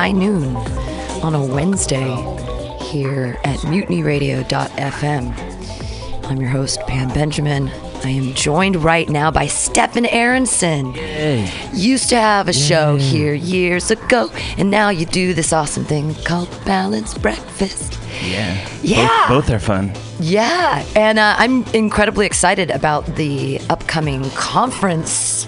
high noon on a Wednesday here at mutinyradio.fm. I'm your host, Pam Benjamin. I am joined right now by Stefan Aronson. Used to have a show here years ago, and now you do this awesome thing called Balanced Breakfast. Yeah. Yeah. Both, both are fun. Yeah, and uh, I'm incredibly excited about the upcoming conference,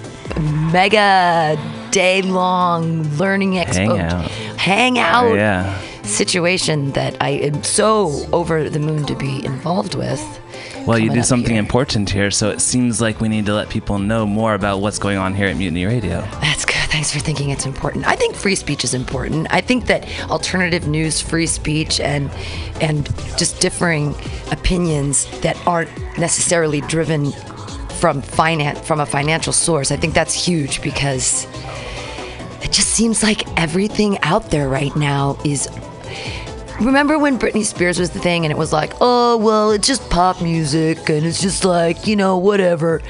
mega day long learning expo Hangout. hangout Oh, yeah. situation that I am so over the moon to be involved with. Well, you do something here. important here, so it seems like we need to let people know more about what's going on here at Mutiny Radio. That's good. Thanks for thinking it's important. I think free speech is important. I think that alternative news, free speech, and and just differing opinions that aren't necessarily driven from finance from a financial source. I think that's huge because it just seems like everything out there right now is Remember when Britney Spears was the thing and it was like, oh, well, it's just pop music and it's just like, you know, whatever.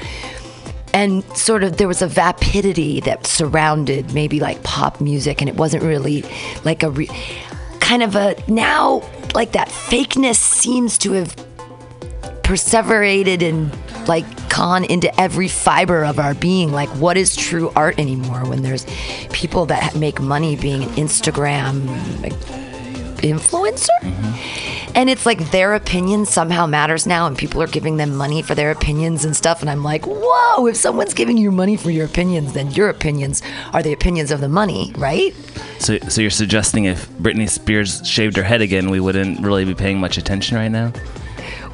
And sort of there was a vapidity that surrounded maybe like pop music and it wasn't really like a re- kind of a now like that fakeness seems to have perseverated and like con into every fiber of our being. Like what is true art anymore when there's people that make money being an instagram like, influencer? Mm-hmm. And it's like their opinion somehow matters now and people are giving them money for their opinions and stuff and i'm like whoa if someone's giving you money for your opinions then your opinions are the opinions of the money right? So, so you're suggesting if Britney Spears shaved her head again, we wouldn't really be paying much attention right now?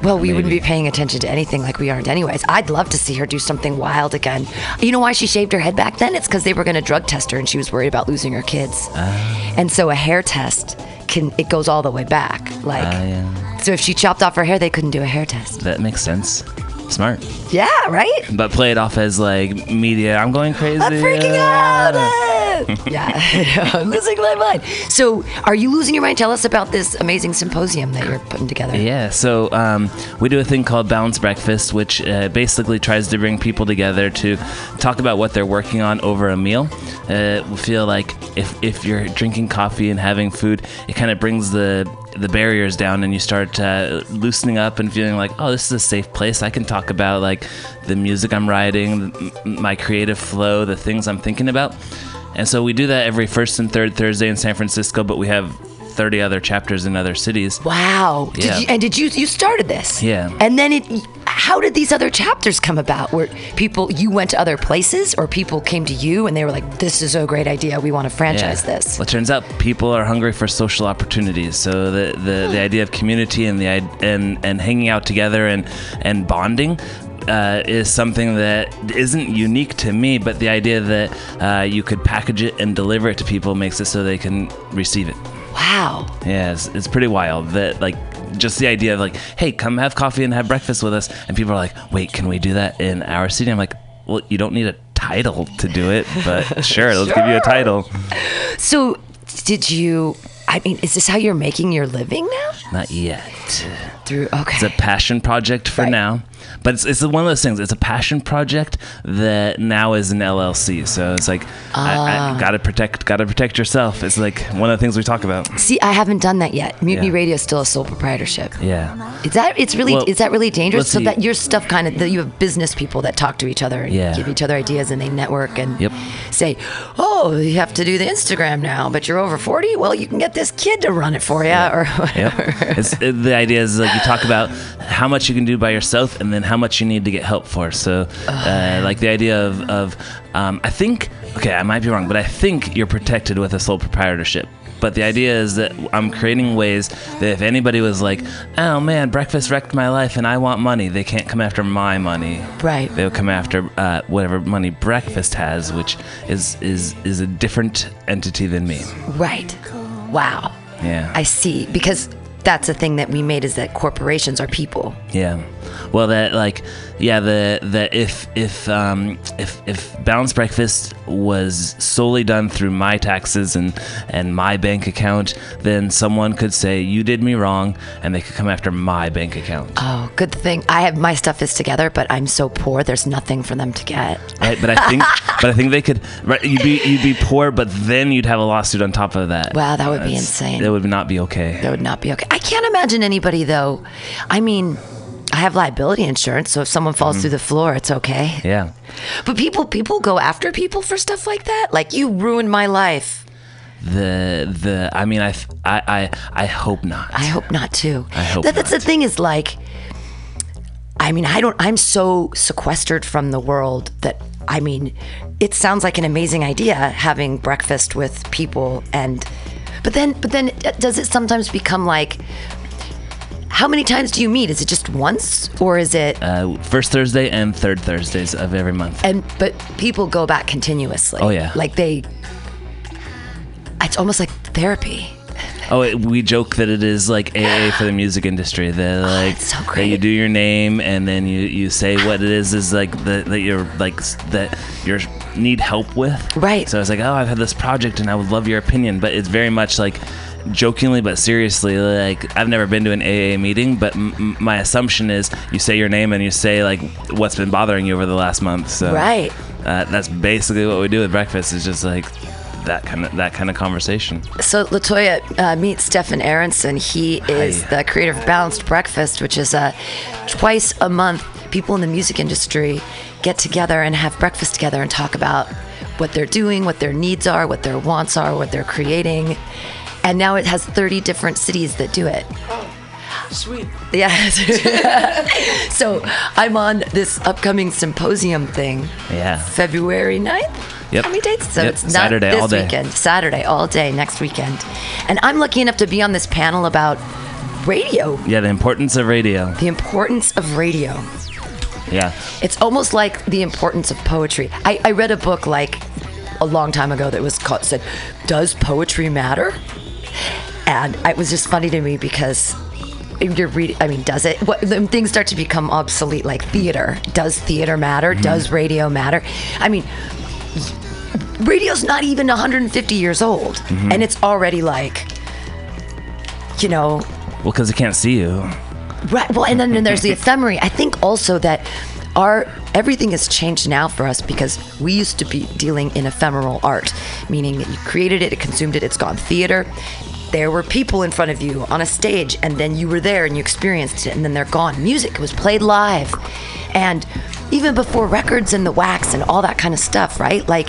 Well, we wouldn't be paying attention to anything like we aren't, anyways. I'd love to see her do something wild again. You know why she shaved her head back then? It's because they were going to drug test her, and she was worried about losing her kids. And so a hair test can it goes all the way back. Like, Ah, yeah. so if she chopped off her hair, they couldn't do a hair test. That makes sense. Smart. Yeah, right. But play it off as like media. I'm going crazy. I'm freaking out. yeah, I'm losing my mind. So, are you losing your mind? Tell us about this amazing symposium that you're putting together. Yeah, so um, we do a thing called Balance Breakfast, which uh, basically tries to bring people together to talk about what they're working on over a meal. Uh, we feel like if, if you're drinking coffee and having food, it kind of brings the the barriers down and you start uh, loosening up and feeling like oh this is a safe place. I can talk about like the music i'm writing my creative flow the things i'm thinking about. And so we do that every first and third thursday in san francisco but we have 30 other chapters in other cities Wow. Did you, and did you you started this? Yeah. And then it how did these other chapters come about? Where people you went to other places or people came to you and they were like this is a great idea. We want to franchise this. Well, it turns out people are hungry for social opportunities. So the the, the idea of community and the and and hanging out together and and bonding. Uh, is something that isn't unique to me, but the idea that uh, you could package it and deliver it to people makes it so they can receive it. Wow. Yeah, it's, it's pretty wild that like just the idea of like, hey, come have coffee and have breakfast with us, and people are like, wait, can we do that in our city? I'm like, well, you don't need a title to do it, but sure, let's give you a title. So did you I mean, is this how you're making your living now? Not yet. Through okay. It's a passion project for Right. now, but it's, it's one of those things. It's a passion project that now is an LLC. So it's like I, Ah. I gotta protect, gotta protect yourself. It's like one of the things we talk about. See, I haven't done that yet. Mutiny Yeah. Radio is still a sole proprietorship. Yeah, Is that it's really Well, is that really dangerous? So see. that your stuff kind of that you have business people that talk to each other and Yeah. give each other ideas and they network and Yep. say, "Oh, you have to do the Instagram now, but you're over 40. Well, you can get this kid to run it for you." Or Yep. it's, it, the idea is like you talk about how much you can do by yourself and then how much you need to get help for. So, uh, like the idea of, of um, I think, okay, I might be wrong, but I think you're protected with a sole proprietorship. But the idea is that I'm creating ways that if anybody was like, oh man, breakfast wrecked my life and I want money, they can't come after my money. Right. They'll come after uh, whatever money breakfast has, which is, is, is a different entity than me. right. Wow. Yeah. I see because that's the thing that we made is that corporations are people. Yeah. Well, that like, yeah, the the if if um if if balanced breakfast was solely done through my taxes and and my bank account, then someone could say you did me wrong, and they could come after my bank account. Oh, good thing I have my stuff is together, but I'm so poor. There's nothing for them to get. Right, but I think, but I think they could. Right, you'd be you'd be poor, but then you'd have a lawsuit on top of that. Wow, that would be insane. That would not be okay. That would not be okay. I can't imagine anybody though. I mean, I have liability insurance, so if someone falls Mm-hmm. through the floor, it's okay. Yeah. But people people go after people for stuff like that. Like you ruined my life. The the I mean I I I, I hope not. I hope not too. I hope that, that's not. the thing is like I mean, I don't I'm so sequestered from the world that I mean, it sounds like an amazing idea having breakfast with people and but then but then uh, does it sometimes become like how many times do you meet? Is it just once or is it uh, first Thursday and third Thursdays of every month. and but people go back continuously. Oh, yeah. Like they it's almost like therapy. Oh, it, we joke that it is like AA for the music industry. That like that's so that you do your name and then you, you say what it is is like that that you're like that you need help with. Right. So it's like, oh, I've had this project and I would love your opinion, but it's very much like jokingly but seriously like i've never been to an aa meeting but m- my assumption is you say your name and you say like what's been bothering you over the last month so Right. uh, that's basically what we do with breakfast is just like that kind of that kind of conversation So Latoya uh, meets Stefan Aronson. He is Hi. the creator of Balanced Breakfast, which is a twice a month people in the music industry get together and have breakfast together and talk about what they're doing, what their needs are, what their wants are, what they're creating. And now it has 30 different cities that do it. Oh, sweet. Yes. so I'm on this upcoming symposium thing. Yeah. February 9th? Yep. How many dates? So Yep, it's not Saturday, this all day. weekend. Saturday, all day, next weekend. And I'm lucky enough to be on this panel about radio, yeah the importance of radio the importance of radio. yeah It's almost like the importance of poetry. I, I read a book like a long time ago that was called said, "Does poetry matter?" And it was just funny to me because you're reading. I mean, does it? What then things start to become obsolete, like theater. Does theater matter? Mm-hmm. Does radio matter? I mean, radio's not even 150 years old, mm-hmm. and it's already like, you know, well because it can't see you Right. Well, and then, then there's the ephemery. I think also that our everything has changed now for us because we used to be dealing in ephemeral art, meaning that you created it, it consumed it, it's gone. Theater, there were people in front of you on a stage, and then you were there and you experienced it, and then they're gone. Music was played live, and even before records and the wax and all that kind of stuff, right? Like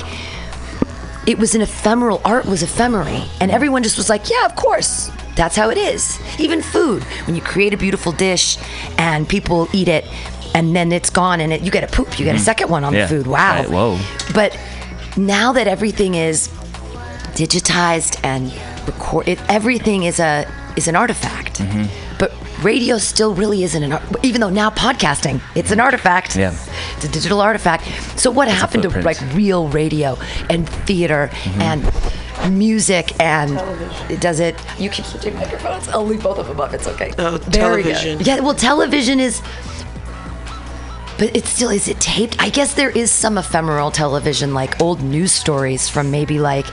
it was an ephemeral art was ephemery and everyone just was like yeah of course. That's how it is. Even food. When you create a beautiful dish and people eat it and then it's gone and it, you get a poop. You get a mm. second one on Yeah. the food. Wow. Right, whoa. but now that everything is digitized and record it everything is a is an artifact. Mm-hmm. but radio still really isn't an art even though now podcasting it's an artifact. Yeah. it's a digital artifact. So what happened to like real radio and theater Mm-hmm. and music and it does it? You keep switching microphones. I'll leave both of them up. It's okay. Oh, There we television. yeah well television is but it's still is it taped? I guess there is some ephemeral television like old news stories from maybe like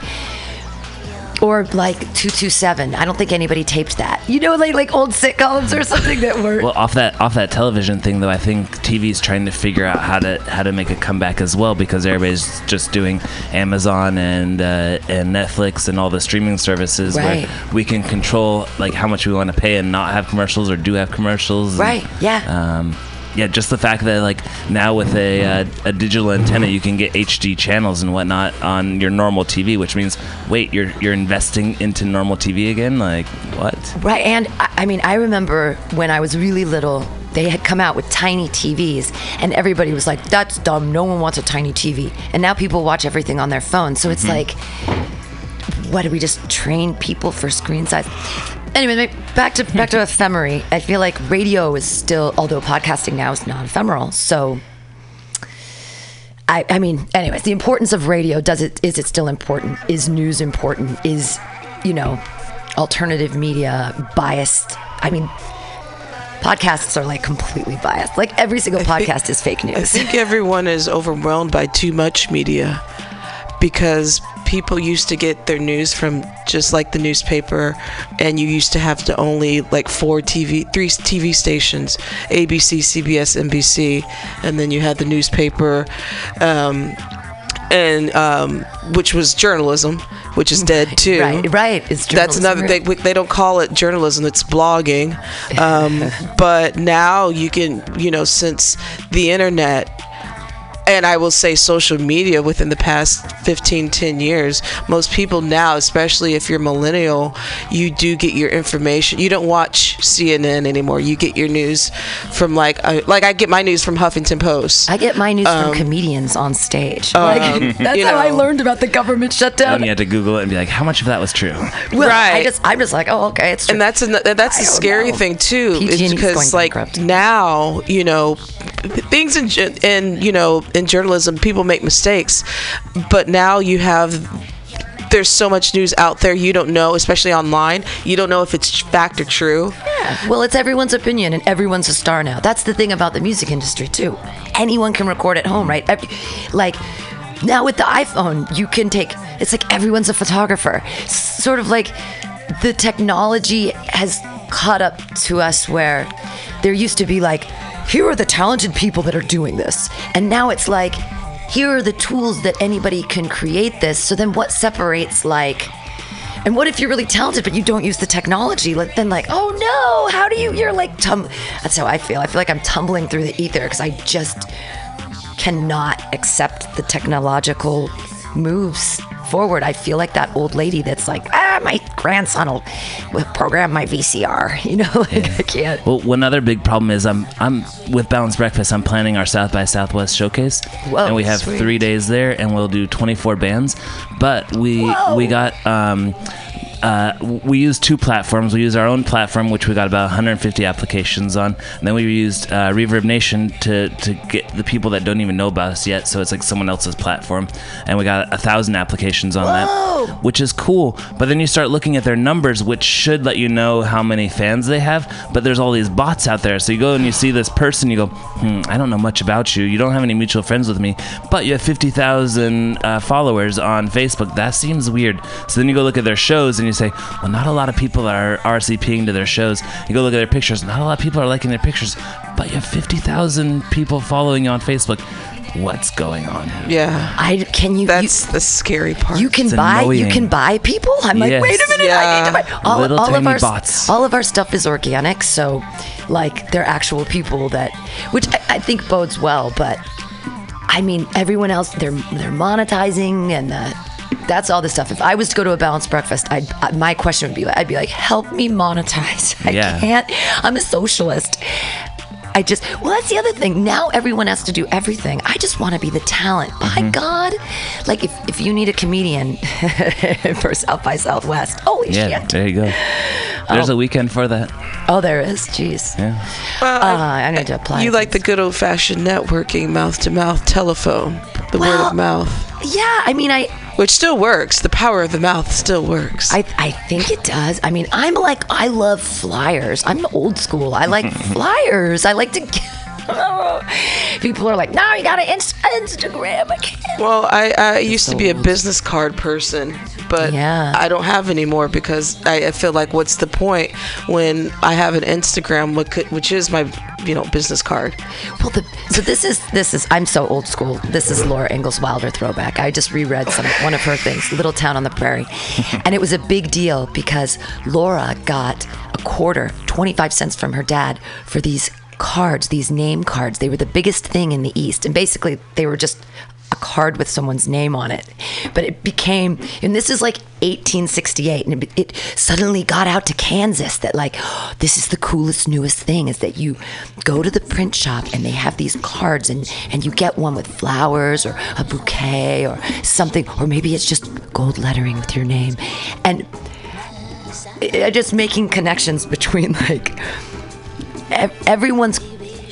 or like 227 i don't think anybody taped that you know like like old sitcoms or something that were Well, off that off that television thing though, I think TV's trying to figure out how to how to make a comeback as well because everybody's just doing Amazon and uh, and Netflix and all the streaming services Right. where we can control like how much we want to pay and not have commercials or do have commercials. and, Right, yeah. Um, yeah, just the fact that like now with a uh, a digital antenna, you can get HD channels and whatnot on your normal TV, which means wait, you're you're investing into normal TV again? Like what? Right, and I, I mean, I remember when I was really little, they had come out with tiny TVs, and everybody was like, "That's dumb. No one wants a tiny TV." And now people watch everything on their phone, so it's like, what do we just train people for screen size? Anyway, back to back to ephemery. I feel like radio is still, although podcasting now is not ephemeral, so. I, I mean, anyways, the importance of radio does it is it still important? Is news important? Is you know, alternative media biased? I mean, podcasts are like completely biased. Like every single podcast is fake news. I think everyone is overwhelmed by too much media because people used to get their news from just like the newspaper and you used to have to only like four TV three TV stations ABC CBS NBC and then you had the newspaper um, and um, which was journalism which is dead too Right, right. It's that's another thing. They don't call it journalism; it's blogging. Um, but now you can, you know, since the internet and I will say social media within the past 15, 10 years, most people now, especially if you're millennial, you do get your information. You don't watch CNN anymore. You get your news from like, uh, like I get my news from Huffington Post. I get my news from comedians on stage. like, that's Um, you how I learned about the government shutdown. And you had to Google it and be like, how much of that was true? well, I Right. just, I'm just like, oh, okay, it's true. and that's an, that's I the scary know. thing too PG&E is is because like bankrupt. now you know things in in you know in journalism people make mistakes but now you have there's so much news out there you don't know especially online you don't know if it's fact or true Yeah. Well, it's everyone's opinion, and everyone's a star now. That's the thing about the music industry too. Anyone can record at home, right? Every, like now with the iPhone, you can take. It's like everyone's a photographer. S- Sort of like the technology has caught up to us where there used to be like, here are the talented people that are doing this, and now it's like, here are the tools that anybody can create this. So then, what separates like? And what if you're really talented but you don't use the technology? Like then, like, oh no, how do you? You're like tum. That's how I feel. I feel like I'm tumbling through the ether because I just cannot accept the technological moves forward. I feel like that old lady that's like, ah, my grandson will, program my VCR. You know, like I can't. Well, one other big problem is I'm I'm with Balanced Breakfast. I'm planning our South by Southwest showcase, Whoa, and we have sweet. three days there, and we'll do 24 bands. But we Whoa. we got um, uh, we used two platforms. We used our own platform, which we got about 150 applications on, and then we used uh, Reverb Nation to to get the people that don't even know about us yet. So it's like someone else's platform, and we got a thousand applications on Whoa. that, which is cool. But then you start looking at their numbers, which should let you know how many fans they have. But there's all these bots out there, so you go and you see this person, you go, hmm, I don't know much about you. You don't have any mutual friends with me, but you have 50,000 uh, followers on Facebook. That seems weird. So then you go look at their shows and you say, well, not a lot of people are RSVPing to their shows. You go look at their pictures, not a lot of people are liking their pictures, but you have 50,000 people following you on Facebook. What's going on? here? yeah I can you. that's the scary part You, you can It's buy. You can buy people. I'm like, wait a minute. I need to buy all, Little all of our bots. all of our stuff is organic. So, like, they're actual people that, which I, I think bodes well. But I mean, everyone else they're they're monetizing and the, that's all the stuff. If I was to go to a balanced breakfast, I'd, I, my question would be, I'd be like, help me monetize. I Yeah. can't. I'm a socialist. I just well, that's the other thing. Now everyone has to do everything. I just want to be the talent. Mm-hmm. By God, like if, if you need a comedian for South by Southwest, holy Yeah, shit! there you go. There's a weekend for that. Oh, there is. Jeez. Yeah. Well, Uh, I need to apply. you like the good old-fashioned networking mouth-to-mouth telephone the word of mouth Yeah, I mean, I which still works the power of the mouth still works I, I think it does. I mean, I'm like, I love flyers. I'm old school. I like flyers. I like to. People are like, no, you got to inst- Instagram. I can't. Well, I, I used to be a business card person, but Yeah. I don't have anymore because I, I feel like what's the point when I have an Instagram, which is my you know business card. Well, the, so this is this is. I'm so old school. This is Laura Ingalls Wilder throwback. I just reread some one of her things, "Little Town on the Prairie," and it was a big deal because Laura got a quarter, 25 cents from her dad for these cards, these name cards. They were the biggest thing in the East, and basically they were just a card with someone's name on it. But it became, and this is like 1868, and it, it suddenly got out to Kansas that like, this is the coolest, newest thing is that you go to the print shop and they have these cards, and and you get one with flowers or a bouquet or something, or maybe it's just gold lettering with your name, and just making connections between like everyone's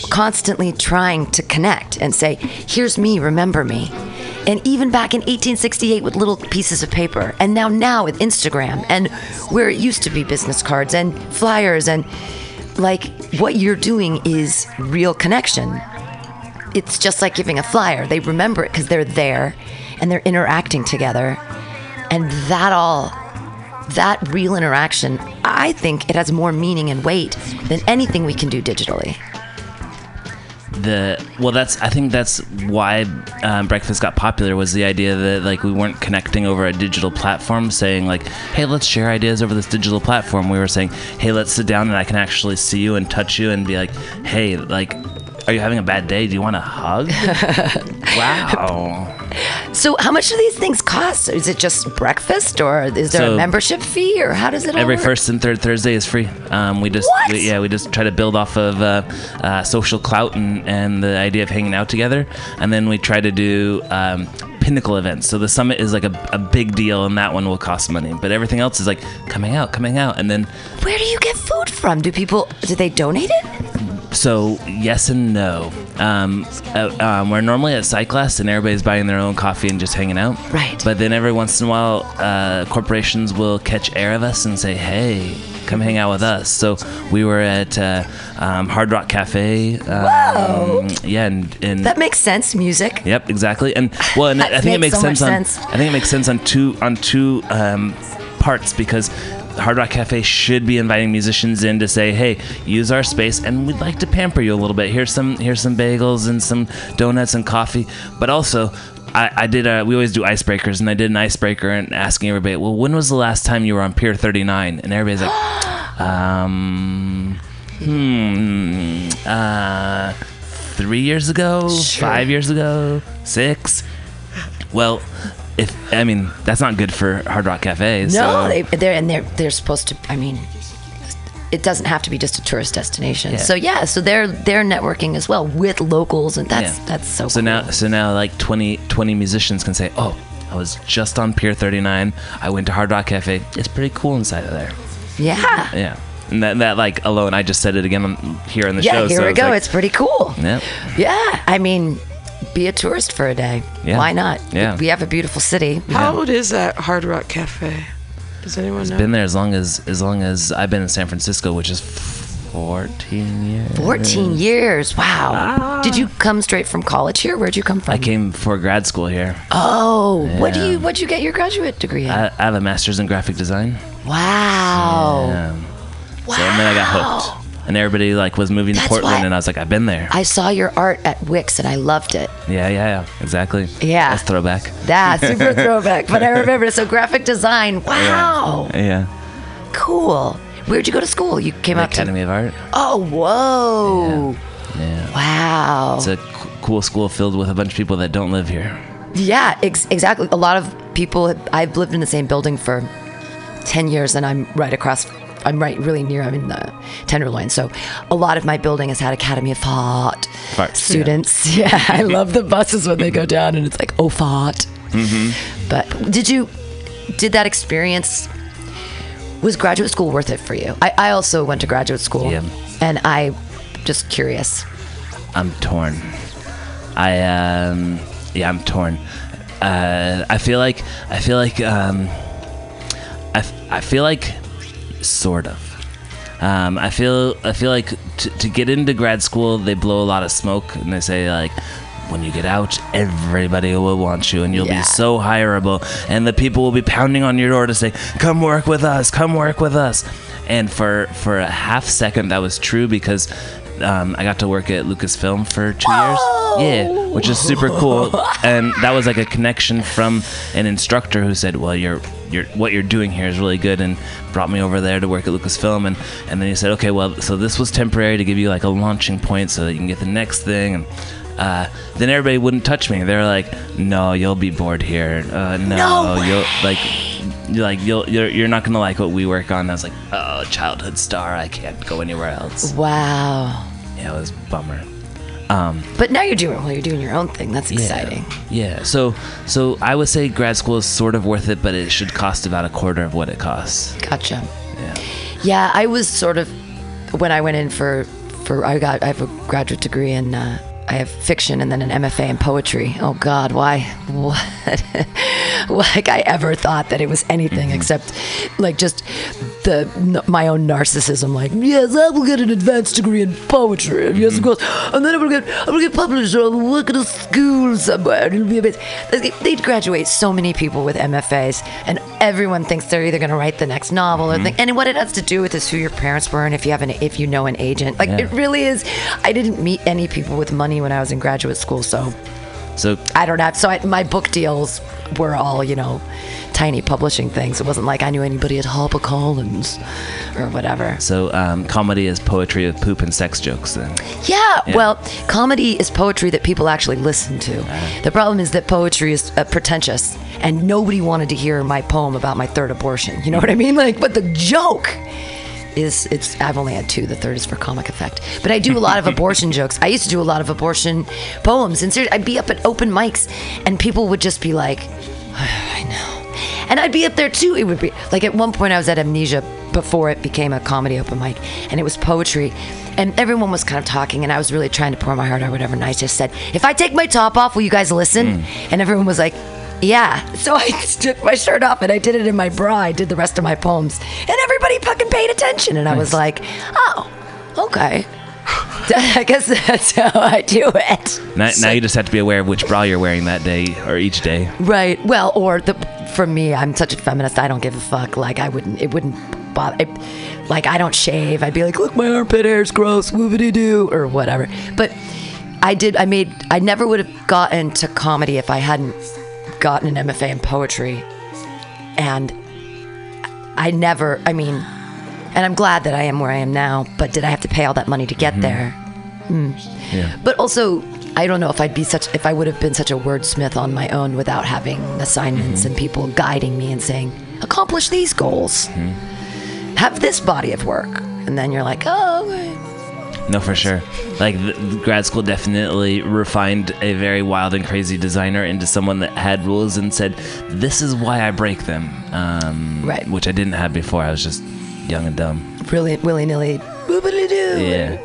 constantly trying to connect and say, "Here's me, remember me." And even back in 1868 with little pieces of paper, and now now with Instagram and where it used to be business cards and flyers and like what you're doing is real connection. It's just like giving a flyer. They remember it because they're there and they're interacting together. And that all, that real interaction, I think it has more meaning and weight than anything we can do digitally. the well that's i think that's why um, breakfast got popular was the idea that like we weren't connecting over a digital platform saying like hey let's share ideas over this digital platform we were saying hey let's sit down and i can actually see you and touch you and be like hey like are you having a bad day? Do you want a hug? Wow. So, how much do these things cost? Is it just breakfast, or is there So- a membership fee, or how does it all every work? first and third thursday is free. Um, we just we- yeah we just try to build off of uh, uh, social clout and, and the idea of hanging out together. And then we try to do um, pinnacle events. So the summit is like a, a big deal and that one will cost money. But everything else is like coming out coming out. And then Where do you get food from? Do people do they donate it? So yes and no um, uh, um, we're normally at Sightglass and everybody's buying their own coffee and just hanging out Right. but then every once in a while uh, corporations will catch air of us and say hey come hang out with us so we were at uh, um, hard rock cafe um, Whoa. yeah and, and That makes sense. Music. Yep, exactly. And well, and I think it makes so sense on sense. I think it makes sense on two on two um, parts because Hard Rock Cafe should be inviting musicians in to say, "Hey, use our space, and we'd like to pamper you a little bit. Here's some here's some bagels and some donuts and coffee." But also, I, I did a, we always do icebreakers, and I did an icebreaker and asking everybody, "Well, when was the last time you were on Pier 39?" And everybody's like, "Um, hmm, uh." Three years ago, Sure. five years ago, six. Well, if I mean that's not good for Hard Rock Cafe. No, so, they, they're and they're they're supposed to. I mean, it doesn't have to be just a tourist destination. Yeah. So yeah, so they're they're networking as well with locals, and that's Yeah. that's so. so cool. now so now like 20, 20 musicians can say, "Oh, I was just on Pier 39. I went to Hard Rock Cafe. It's pretty cool inside of there." yeah, Yeah, and that, that like alone, I just said it again on, here on the yeah. show. here so we go. like- it's pretty cool. Yeah. Yeah, I mean, be a tourist for a day. Yeah. Why not? Yeah. We have a beautiful city. How old is that Hard Rock Cafe? Does anyone know? been there as long as as long as I've been in San Francisco, which is fourteen years. 14 years. Wow. Ah. Did you come straight from college here? Where'd you come from? I came for grad school here. Oh, what do you what'd you get your graduate degree in? I, I have a master's in graphic design. wow. Yeah. Wow. So and then I got hooked. And everybody like was moving to Portland, why- and I was like, I've been there. I saw your art at Wix and I loved it. yeah, yeah, yeah, exactly. Yeah. That's throwback. That super throwback. But I remember so graphic design. Wow. Yeah. Cool. Where'd you go to school? You came The out Academy of Art. to Oh, whoa. Yeah. Wow. It's a c- cool school filled with a bunch of people that don't live here. Yeah, ex- exactly. A lot of people. I've lived in the same building for ten years, and I'm right across. I'm right, really near. I'm in the Tenderloin, so a lot of my building has had Academy of Art students. Yeah. I love the buses when they go down, and it's like oh fart. Mm-hmm. But did you did that experience? Was graduate school worth it for you? I, I also went to graduate school, Yeah. and I just curious. I'm torn. I um yeah, I'm torn. Uh, I feel like I feel like um, I, f- I feel like sort of. Um, I feel I feel like t- to get into grad school, they blow a lot of smoke and they say like. When you get out, everybody will want you, and you'll Yeah. be so hireable. And the people will be pounding on your door to say, "Come work with us, come work with us." And for for a half second, that was true because um, I got to work at Lucasfilm for two years. Yeah, which is super cool. And that was like a connection from an instructor who said, "Well, you're you're what you're doing here is really good," and brought me over there to work at Lucasfilm. And and then he said, "Okay, well, so this was temporary to give you like a launching point so that you can get the next thing." And uh, then everybody wouldn't touch me. They were like, "No, you'll be bored here. Uh, no, No you'll like." You're like you'll you're, you're not gonna like what we work on. I was like, oh, childhood star. I can't go anywhere else. Wow. Yeah, it was a bummer. Um, But now you're doing well. You're doing your own thing. That's exciting. Yeah. So so I would say grad school is sort of worth it, but it should cost about a quarter of what it costs. Gotcha. Yeah. Yeah, I was sort of when I went in for for I got I have a graduate degree in uh, I have fiction and then an MFA in poetry. Oh God, why? What? like I ever thought that it was anything mm-hmm. except like just the my own narcissism. Like yes, I will get an advanced degree in poetry. Yes, of mm-hmm. course, and then I'm gonna get I'm gonna get published. Or I'll work at a school somewhere. It'll be amazing. They'd graduate so many people with MFAs, and everyone thinks they're either gonna write the next novel or mm-hmm. think. And what it has to do with is who your parents were and if you have an if you know an agent. Like Yeah. it really is. I didn't meet any people with money when I was in graduate school, so So I don't have. So I, my book deals were all you know, tiny publishing things. It wasn't like I knew anybody at HarperCollins or whatever. so um, comedy is poetry with poop and sex jokes. Then Yeah, Yeah. well, comedy is poetry that people actually listen to. The problem is that poetry is uh, pretentious, and nobody wanted to hear my poem about my third abortion. You know what I mean? Like, but the joke is it's I've only had two. The third is for comic effect. But I do a lot of abortion jokes. I used to do a lot of abortion poems, and I'd be up at open mics, and people would just be like, "I know," and I'd be up there too. It would be like at one point I was at Amnesia before it became a comedy open mic, and it was poetry. And everyone was kind of talking, and I was really trying to pour my heart out, whatever. And I just said, "If I take my top off, will you guys listen?" Hmm. And everyone was like, yeah. So I took my shirt off and I did it in my bra. I did the rest of my poems. And everybody fucking paid attention. And I was like, oh, okay. I guess that's how I do it. now, now you just have to be aware of which bra you're wearing that day or each day. Right. Well, or the for me, I'm such a feminist. I don't give a fuck. Like I wouldn't. It wouldn't bother. I, like I don't shave. I'd be like, look, my armpit hair's gross. Woobity doo, or whatever. But I did. I made. I never would have gotten to comedy if I hadn't gotten an MFA in poetry, and I never. I mean, and I'm glad that I am where I am now. But did I have to pay all that money to get mm-hmm. there? Mm. Yeah. But also, I don't know if I'd be such if I would have been such a wordsmith on my own without having assignments mm-hmm. and people guiding me and saying, accomplish these goals, mm-hmm. have this body of work, and then you're like, oh, okay. No, for sure. Like grad school definitely refined a very wild and crazy designer into someone that had rules and said, "This is why I break them." Um, Right. Which I didn't have before. I was just young and dumb. Brilliant, willy nilly. Yeah.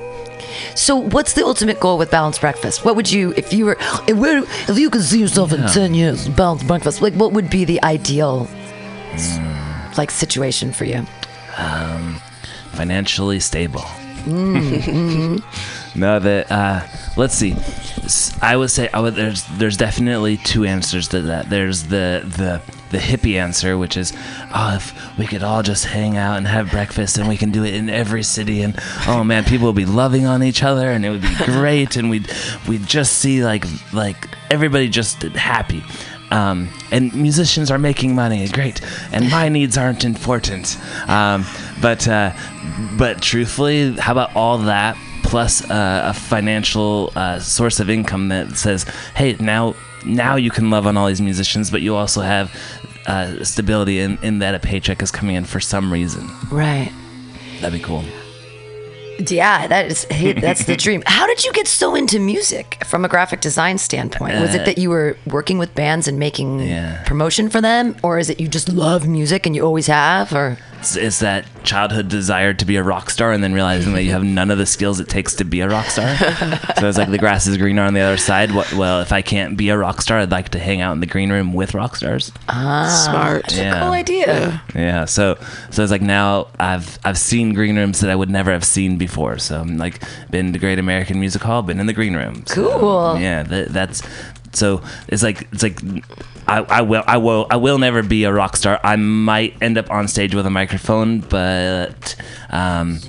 So, what's the ultimate goal with balanced breakfast? What would you, if you were, if, were, if you could see yourself in ten years, balanced breakfast? Like, what would be the ideal, Hmm. like, situation for you? Um, financially stable. Mm-hmm. no, that. Uh, let's see. I would say I would, there's there's definitely two answers to that. There's the the the hippie answer, which is, oh, if we could all just hang out and have breakfast, and we can do it in every city, and oh man, people would be loving on each other, and it would be great, and we'd we'd just see like like everybody just happy. Um, and musicians are making money, great. And my needs aren't important. Um, but uh, but truthfully, how about all that plus uh, a financial uh, source of income that says, hey, now now you can love on all these musicians, but you also have uh, stability in, in that a paycheck is coming in for some reason. Right. That'd be cool. Yeah, that is that's the dream. How did you get so into music from a graphic design standpoint? Was it that you were working with bands and making Yeah. promotion for them, or is it you just love music and you always have? Or It's, it's that childhood desire to be a rock star and then realizing that you have none of the skills it takes to be a rock star. so it's like the grass is greener on the other side. What, well, if I can't be a rock star, I'd like to hang out in the green room with rock stars. Ah, Smart. that's a cool idea. Yeah, so so it's like now I've I've seen green rooms that I would never have seen before. So I'm like been to Great American Music Hall, been in the green room. So, Cool. Yeah, that, that's so it's like it's like I, I will I will I will never be a rock star. I might end up on stage with a microphone, but um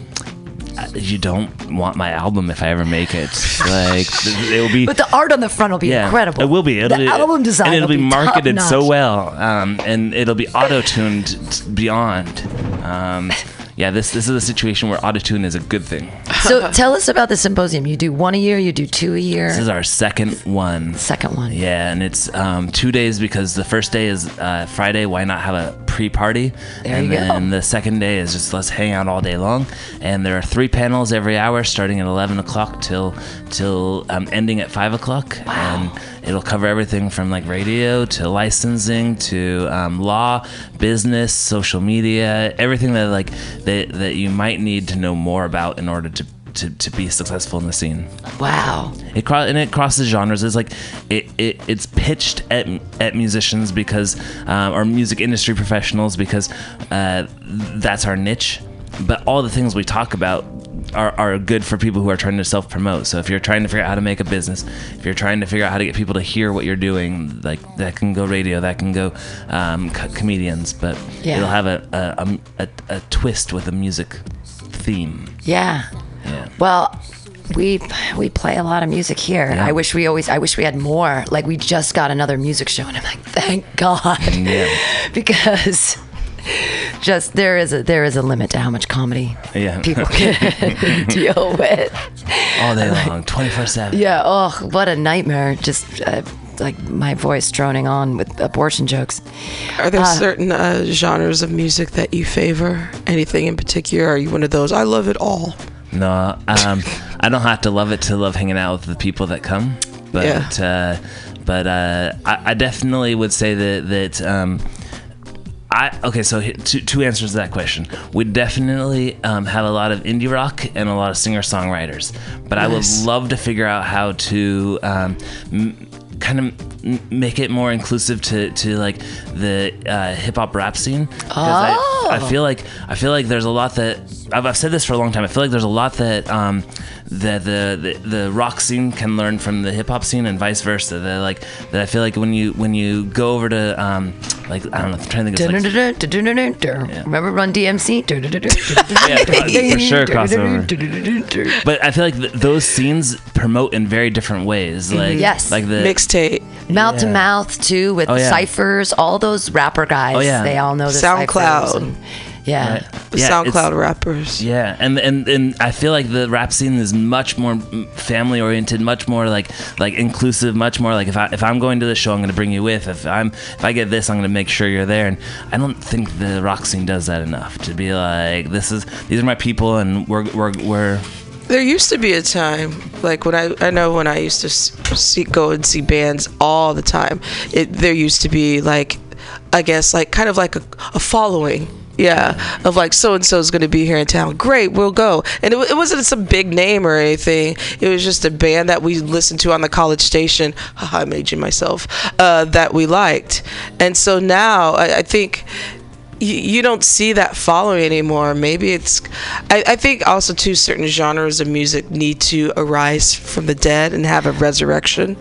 you don't want my album if I ever make it. Like it will be But the art on the front will be yeah, incredible. It will be. It'll the be, album design and it'll will be, marketed so well, um, and it'll be auto tuned beyond. Um, yeah, this this is a situation where auto tune is a good thing. So tell us about the symposium. You do one a year. You do two a year. This is our second one. Second one. Yeah, and it's um, two days because the first day is uh, Friday. Why not have a pre-party? There and you go. then the second day is just let's hang out all day long. And there are three panels every hour, starting at eleven o'clock till till um, ending at five o'clock. And it'll cover everything from like radio to licensing to um, law, business, social media, everything that like that that you might need to know more about in order to to, to be successful in the scene. Wow. It cro- and it crosses genres. It's like it, it it's pitched at at musicians because um, or music industry professionals because uh, that's our niche. But all the things we talk about are, are good for people who are trying to self promote. So if you're trying to figure out how to make a business, if you're trying to figure out how to get people to hear what you're doing, like that can go radio, that can go um, co- comedians, but Yeah. it'll have a a, a a twist with a music theme. Yeah. Yeah. Well, we we play a lot of music here. Yeah. I wish we always I wish we had more. Like we just got another music show and I'm like, thank God. Yeah. because just there is a there is a limit to how much comedy Yeah. people can deal with. All day long, 24 7. Yeah, oh, what a nightmare. Just uh, like my voice droning on with abortion jokes. Are there certain uh, genres of music that you favor? Anything in particular? Are you one of those? I love it all. No, um, I don't have to love it to love hanging out with the people that come. But uh, but uh, I, I definitely would say that that um, I okay. So two, two answers to that question. We definitely um, have a lot of indie rock and a lot of singer songwriters. But I would love to figure out how to um, m- kind of m- make it more inclusive to, to like the uh, hip hop rap scene. Oh. I, I feel like I feel like there's a lot that I've, I've said this for a long time. I feel like there's a lot that um, that the, the the rock scene can learn from the hip hop scene and vice versa. That like that I feel like when you when you go over to um, like I don't know, I'm trying to think of like, Remember Run DMC? Yeah, for sure, crossover. But I feel like th- those scenes promote in very different ways. Like Yes. like the Mixtape. Mouth to Yeah. mouth too with Oh, yeah. ciphers. All those rapper guys. Oh, yeah. They all know the SoundCloud. Ciphers and- yeah. Right. Yeah, SoundCloud rappers. Yeah, and and and I feel like the rap scene is much more family oriented, much more like like inclusive, much more like if I if I'm going to the show, I'm going to bring you with. If I'm if I get this, I'm going to make sure you're there. And I don't think the rock scene does that enough to be like this is these are my people, and we're we're we're There used to be a time, like when I I know when I used to see, go and see bands all the time. It there used to be like, I guess like kind of like a, a following. Yeah, of like so and so is going to be here in town. Great, we'll go. And it, it wasn't some big name or anything. It was just a band that we listened to on the college station. Haha, I'm aging myself. Uh, that we liked. And so now I, I think you, you don't see that following anymore. Maybe it's, I, I think also too certain genres of music need to arise from the dead and have a resurrection.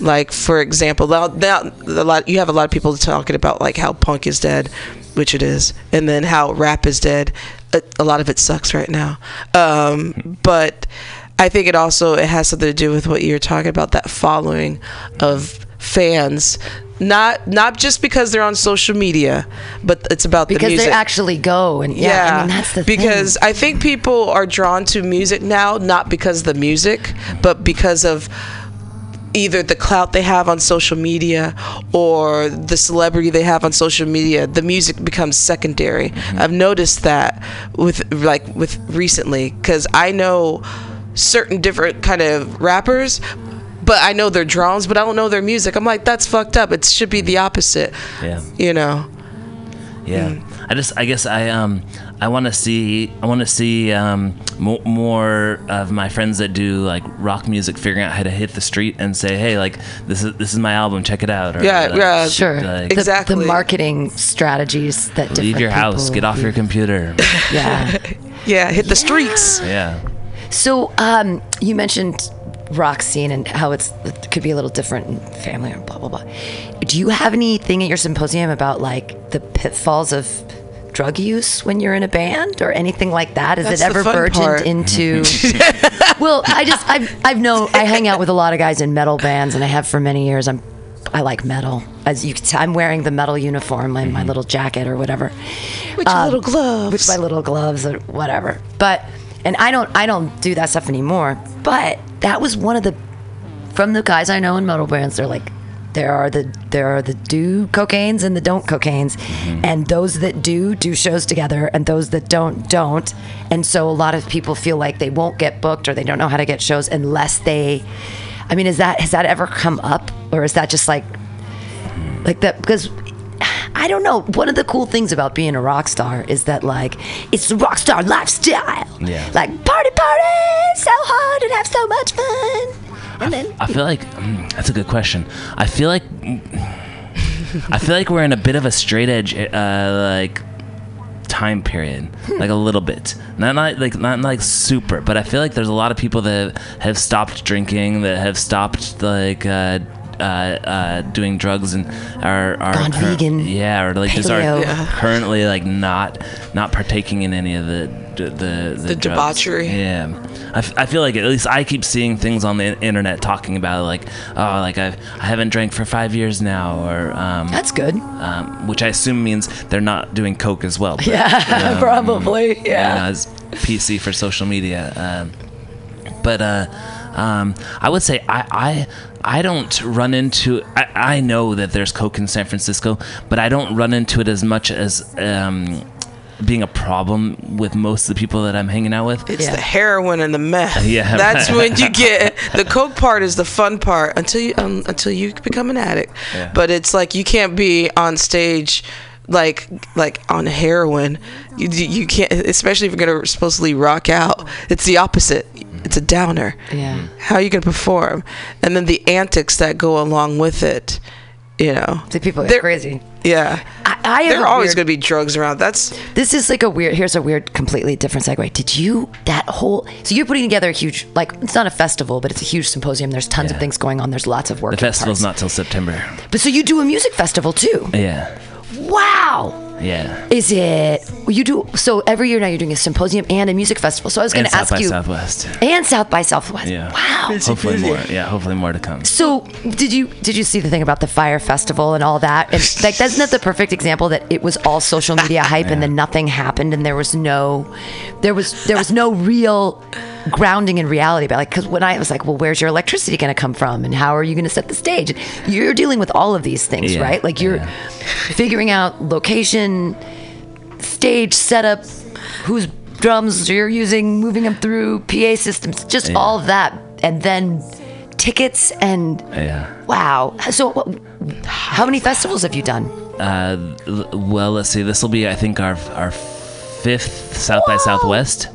Like for example, now, now a lot you have a lot of people talking about like how punk is dead, which it is, and then how rap is dead. A, a lot of it sucks right now, um, but I think it also it has something to do with what you're talking about that following of fans. Not not just because they're on social media, but it's about the Because music. they actually go and yeah, I mean that's the because thing. I think people are drawn to music now not because of the music, but because of either the clout they have on social media or the celebrity they have on social media the music becomes secondary mm-hmm. i've noticed that with like with recently because i know certain different kind of rappers but i know their drums but i don't know their music. I'm like that's fucked up. It should be the opposite. Yeah. you know? Yeah, I just I guess I um I want to see I want to see um mo- more of my friends that do like rock music figuring out how to hit the street and say hey like this is this is my album. Check it out. Or Yeah, like, yeah. Sure. like, Exactly. The, marketing strategies that leave your house. get off your computer. Yeah. yeah hit the streets. Yeah. So um, you mentioned rock scene and how it's it could be a little different in family and blah blah blah. Do you have anything at your symposium about like the pitfalls of drug use when you're in a band or anything like that? Has That's it ever burgeoned part. into? well, I just I've I've known I hang out with a lot of guys in metal bands and I have for many years. I'm I like metal. As you can tell, I'm wearing the metal uniform and my mm-hmm. little jacket or whatever with your um, little gloves with my little gloves or whatever. But and I don't I don't do that stuff anymore. But that was one of the from the guys I know in metal bands. They're like there are the there are the do cocaines and the don't cocaines, mm-hmm. and those that do do shows together, and those that don't don't. And so a lot of people feel like they won't get booked or they don't know how to get shows unless they. I mean, is that has that ever come up, or is that just like like that because I I don't know. One of the cool things about being a rock star is that like it's the rock star lifestyle. Yeah. Like party, party, so hard and have so much fun. And then I feel like mm, that's a good question. I feel like I feel like we're in a bit of a straight edge uh, like time period, like a little bit. Not, not like not like super, but I feel like there's a lot of people that have stopped drinking, that have stopped like. Uh, uh, uh, doing drugs and are, are Gone vegan, yeah, or like just are. Yeah. currently like not not partaking in any of the the the, The drugs. debauchery. Yeah, I, f- I feel like at least I keep seeing things on the internet talking about like oh like I I haven't drank for five years now or um, that's good. um which I assume means they're not doing coke as well. But, Yeah, probably. you know, as PC for social media. Um, but uh, um, I would say I, I I don't run into. I, I know that there's coke in San Francisco, but I don't run into it as much as. Um, being a problem with most of the people that I'm hanging out with. It's Yeah. the heroin and the meth. Yeah, that's right. when you get the coke part is the fun part until you um, until you become an addict. Yeah. But it's like you can't be on stage like like on heroin. You you can't, especially if you're gonna supposedly rock out. It's the opposite. It's a downer. Yeah. How are you gonna perform? And then the antics that go along with it. You know. See, people get They're- crazy. Yeah. I, I have There a are always weird- going to be drugs around. That's This is like a weird. Here's a weird, completely different segue. Did you that whole? So you're putting together a huge, like it's not a festival, but it's a huge symposium. There's tons of things going on. There's lots of work. The festival's not till September. But so you do a music festival too? Yeah, Wow. Yeah. Is it? You do. So every year now you're doing a symposium and a music festival. So I was going And to South ask by you. Southwest. And South by Southwest. Yeah. Wow. Hopefully more. Yeah, hopefully more to come. So did you did you see the thing about the fire festival and all that? And like that's not the perfect example that it was all social media hype and then nothing happened and there was no there was there was no real grounding in reality about like because when I was like, well, where's your electricity going to come from and how are you going to set the stage? You're dealing with all of these things, Yeah, right? Like you're yeah. figuring out location, stage setup, whose drums you're using, moving them through PA systems, just Yeah. all that, and then tickets and Yeah. wow. So, what, how many festivals have you done? Uh, well, let's see. This will be, I think, our our fifth South by Southwest.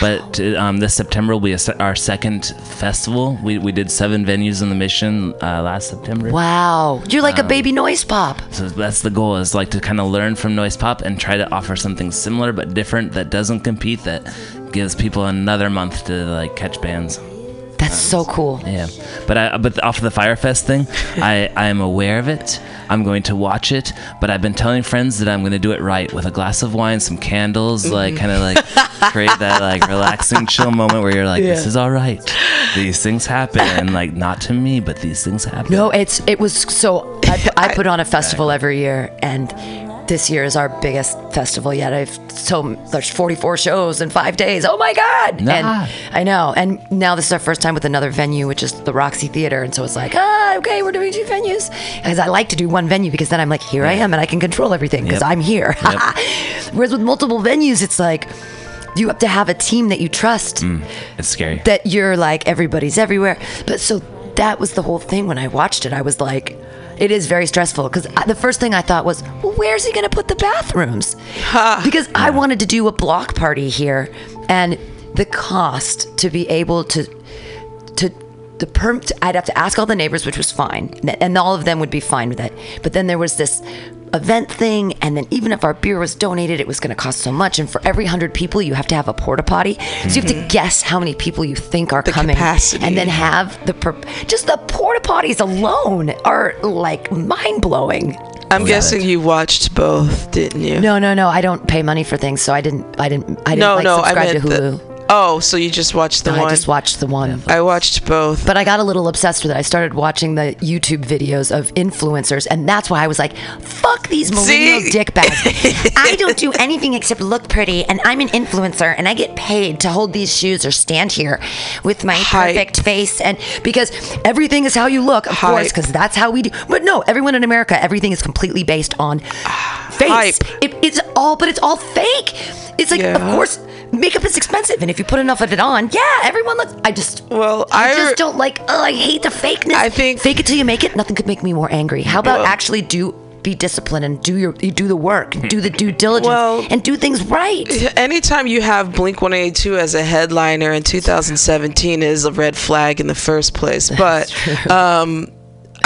But uh, um, this September will be a our second festival. We, we did seven venues in the Mission uh, last September. Wow, you're like a baby noise pop. So that's the goal is like to kind of learn from noise pop and try to offer something similar but different that doesn't compete that gives people another month to like catch bands. That's so cool. Yeah, but I but off of the Firefest thing, I I am aware of it. I'm going to watch it, but I've been telling friends that I'm going to do it right with a glass of wine, some candles, mm-hmm. like kind of like create that like relaxing, chill moment where you're like, this is all right. These things happen, and like not to me, but these things happen. No, it's it was so. I, I put on a festival every year, and this year is our biggest festival yet. I've so there's 44 shows in five days. Oh my god! Nah. And I know. And now this is our first time with another venue, which is the Roxy Theater, and so it's like, ah, okay, we're doing two venues. Because I like to do one venue because then I'm like, here I am, and I can control everything because Yep. I'm here. Whereas with multiple venues, it's like. You have to have a team that you trust It's scary. that you're like everybody's everywhere. But so that was the whole thing when I watched it. I was like, it is very stressful because the first thing I thought was, well, where's he going to put the bathrooms? because I wanted to do a block party here, and the cost to be able to to the perm I'd have to ask all the neighbors, which was fine, and all of them would be fine with it. But then there was this event thing, and then even if our beer was donated, it was going to cost so much. And for every hundred people, you have to have a porta potty, so you have to mm-hmm. guess how many people you think are The coming, capacity. and then have the per- just the porta potties alone are like mind blowing. I'm guessing you watched both, didn't you? No, no, no. I don't pay money for things, so I didn't. I didn't. I didn't no, like no. I subscribe meant to the- Hulu. Oh, so you just watched the I one? I just watched the one. I watched both. But I got a little obsessed with it. I started watching the YouTube videos of influencers, and that's why I was like, "Fuck these millennial See? dickbags! I don't do anything except look pretty, and I'm an influencer, and I get paid to hold these shoes or stand here with my Hype. perfect face, and because everything is how you look, of course, because that's how we do. But no, everyone in America, everything is completely based on ah, face. It, it's all, but it's all fake. It's like, of course, makeup is expensive, and if you put enough of it on, yeah, everyone looks. I just Well, I I just don't like. Oh, I hate the fakeness. I think- fake it till you make it. Nothing could make me more angry. How about Well- actually do be disciplined and do your you do the work, do the due diligence, Well- and do things right. Anytime you have Blink 182 as a headliner in 2017 is a red flag in the first place. But um,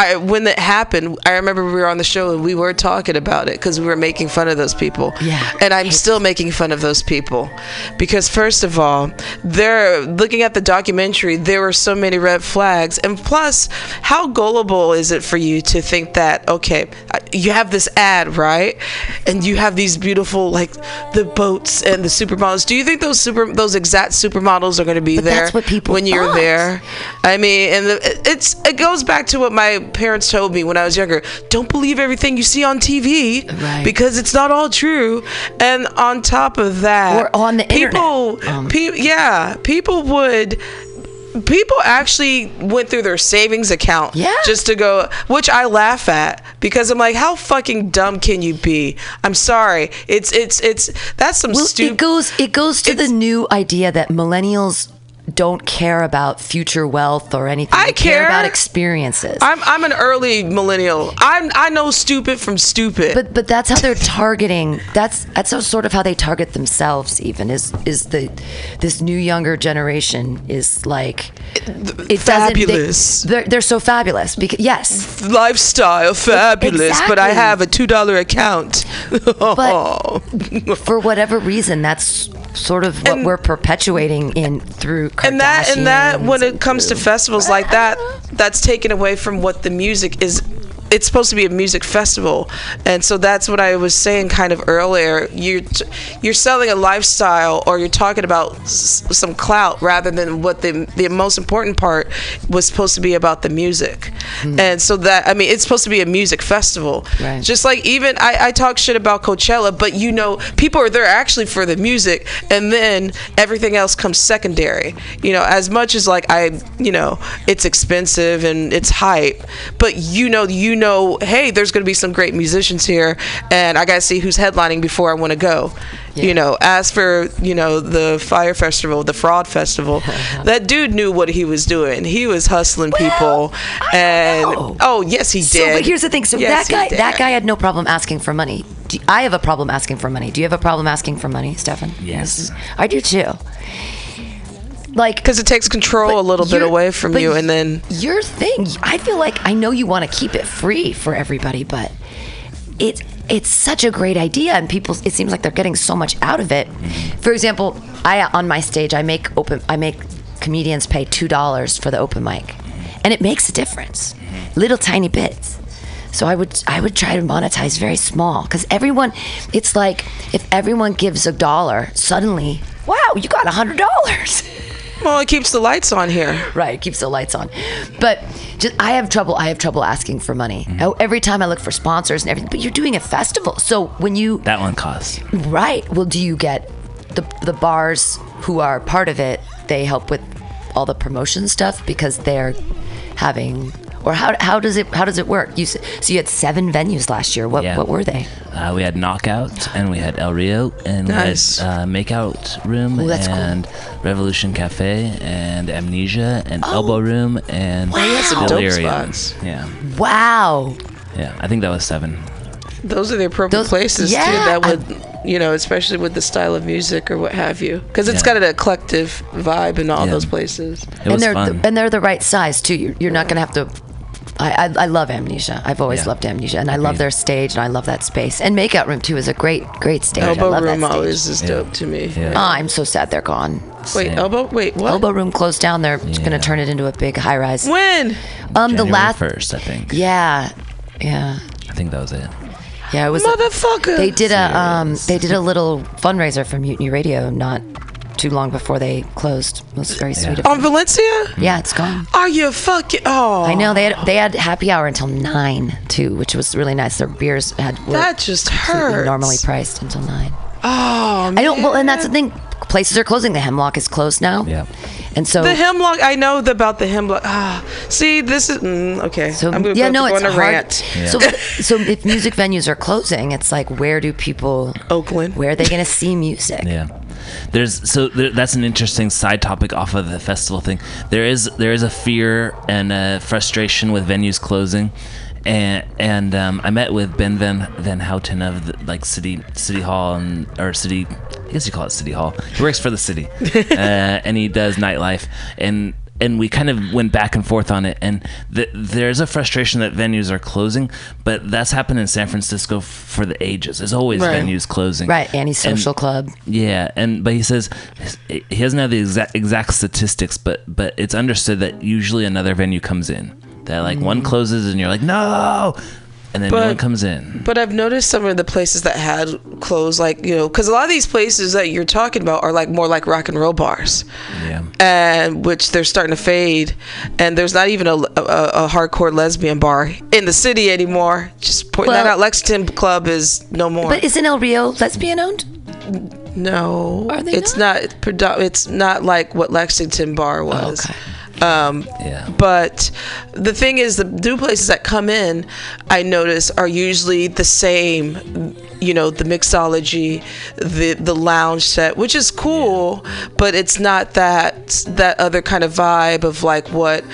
I, when that happened, I remember we were on the show and we were talking about it because we were making fun of those people. Yeah. And I'm still making fun of those people because first of all, they're looking at the documentary. There were so many red flags, and plus, how gullible is it for you to think that okay, you have this ad right, and you have these beautiful like the boats and the supermodels. Do you think those super those exact supermodels are going to be But there that's what people when you're there? I mean, and the, it's it goes back to what my parents told me when I was younger. Don't believe everything you see on TV Right. because it's not all true. And on top of that, Or on the people, internet. Um, pe- yeah, people would. People actually went through their savings account Yeah. just to go, which I laugh at because I'm like, how fucking dumb can you be? I'm sorry, it's it's it's that's some Well, stupid. it goes it goes to the new idea that millennials don't care about future wealth or anything. I care care. about experiences. I'm I'm an early millennial. I'm I know stupid from stupid. but but that's how they're targeting. That's that's how, sort of how they target themselves. Even is is the this new younger generation is like it fabulous. They, they're, they're so fabulous because yes, lifestyle fabulous, but I have a two dollar account. But- oh. for whatever reason, that's sort of what And- we're perpetuating in through and that and that when it comes to festivals like that that's taken away from what the music is it's supposed to be a music festival. And so that's what i was saying kind of earlier. You're t- you're selling a lifestyle or you're talking about s- some clout rather than what the the most important part was supposed to be about the music. Hmm. And so that i mean it's supposed to be a music festival. Right. just like even I, I talk shit about Coachella, but you know, people are there actually for the music, and then everything else comes secondary. You know, as much as like I, you know, it's expensive and it's hype, but you know, you know, hey, there's going to be some great musicians here, and I got to see who's headlining before I want to go. You know, as for you know the Fire Festival, the Fraud Festival, that dude knew what he was doing. He was hustling people, and know. oh yes, he did. So, but here's the thing. So Yes, that guy, did. that guy had no problem asking for money. Do, I have a problem asking for money. Do you have a problem asking for money, Stefan? Yes. I do too. Like, because it takes control a little bit away from you and then your thing. I feel like I know you want to keep it free for everybody, but it's it's such a great idea, and people. It seems like they're getting so much out of it. For example, I on my stage, I make open. I make comedians pay two dollars for the open mic, and it makes a difference, little tiny bits. So I would I would try to monetize very small because everyone, it's like if everyone gives a dollar, suddenly, wow, you got a hundred dollars. well it keeps the lights on here. Right it keeps the lights on. But just i have trouble i have trouble asking for money. Mm-hmm. Oh, every time i look for sponsors and everything but you're doing a festival. So when you That one costs. right. Well do you get the the bars who are part of it they help with all the promotion stuff because they're having or how, how does it how does it work you so you had seven venues last year what Yeah. what were they Uh, we had Knockout and we had El Rio and Nice. we had uh, Makeout Room Ooh, that's cool. and Revolution Cafe and Amnesia and Elbow Room and Wow. He some dope Delirium. spots. Yeah, wow yeah. I think that was seven. those are the appropriate Those- places too that would you know especially with the style of music or what have you because it's Yeah. got an collective vibe in all Yeah. those places It and was they're fun. The, and they're the right size too. You're, you're not gonna have to. I, I, I love Amnesia. I've always Yeah. loved Amnesia, and I love Agreed. their stage, and I love that space. And Makeout Room too is a great, great stage. I elbow love room that stage. always is dope to me Yeah. Ah, I'm so sad they're gone. wait Same. elbow wait what Elbow Room closed down. They're Yeah. gonna turn it into a big high rise. when Um, the last. first, I think. Yeah, yeah, I think that was it. yeah. It was. motherfucker They did a um. They did a little fundraiser for Mutiny Radio not too long before they closed. It was very sweet. of on. Valencia Yeah, it's gone. are you fucking oh I know they had they had happy hour until nine too, which was really nice. Their beers had That just completely hurts. normally priced until nine. oh I don't. Well, and that's the thing. Places are closing. The Hemlock is closed now. Yeah. And so the hemlock I know about the hemlock ah see this is mm, okay so I'm gonna yeah, go, no, go it's on a hard. rant Yeah. So so if music venues are closing, it's like where do people? Oakland Where are they going to see music? Yeah. There's so there, that's an interesting side topic off of the festival thing. There is there is a fear and a frustration with venues closing, and and um, I met with Ben Van Van Houten of the, like city city hall and or city. I guess you call it city hall. He works for the city, uh, and he does nightlife and. And we kind of went back and forth on it, and th- there's a frustration that venues are closing, but that's happened in San Francisco for the ages. There's always Right. venues closing, Right, anti-social And- club. yeah, and but he says he doesn't have the exact exact statistics, but but it's understood that usually another venue comes in. That like one mm. closes and you're like no, and then no But- one comes in. But I've noticed some of the places that had closed, like you know, because a lot of these places that you're talking about are like more like rock and roll bars, Yeah, and which they're starting to fade. And there's not even a, a, a hardcore lesbian bar in the city anymore. Just pointing that Well- out. Lexington Club is no more. But isn't El Rio lesbian owned? no, Are they it's not. predo- It's not like what Lexington Bar was. Oh, okay. Um, yeah. but the thing is the new places that come in i notice are usually the same you know the mixology the the lounge set which is cool but it's not that that other kind of vibe of like what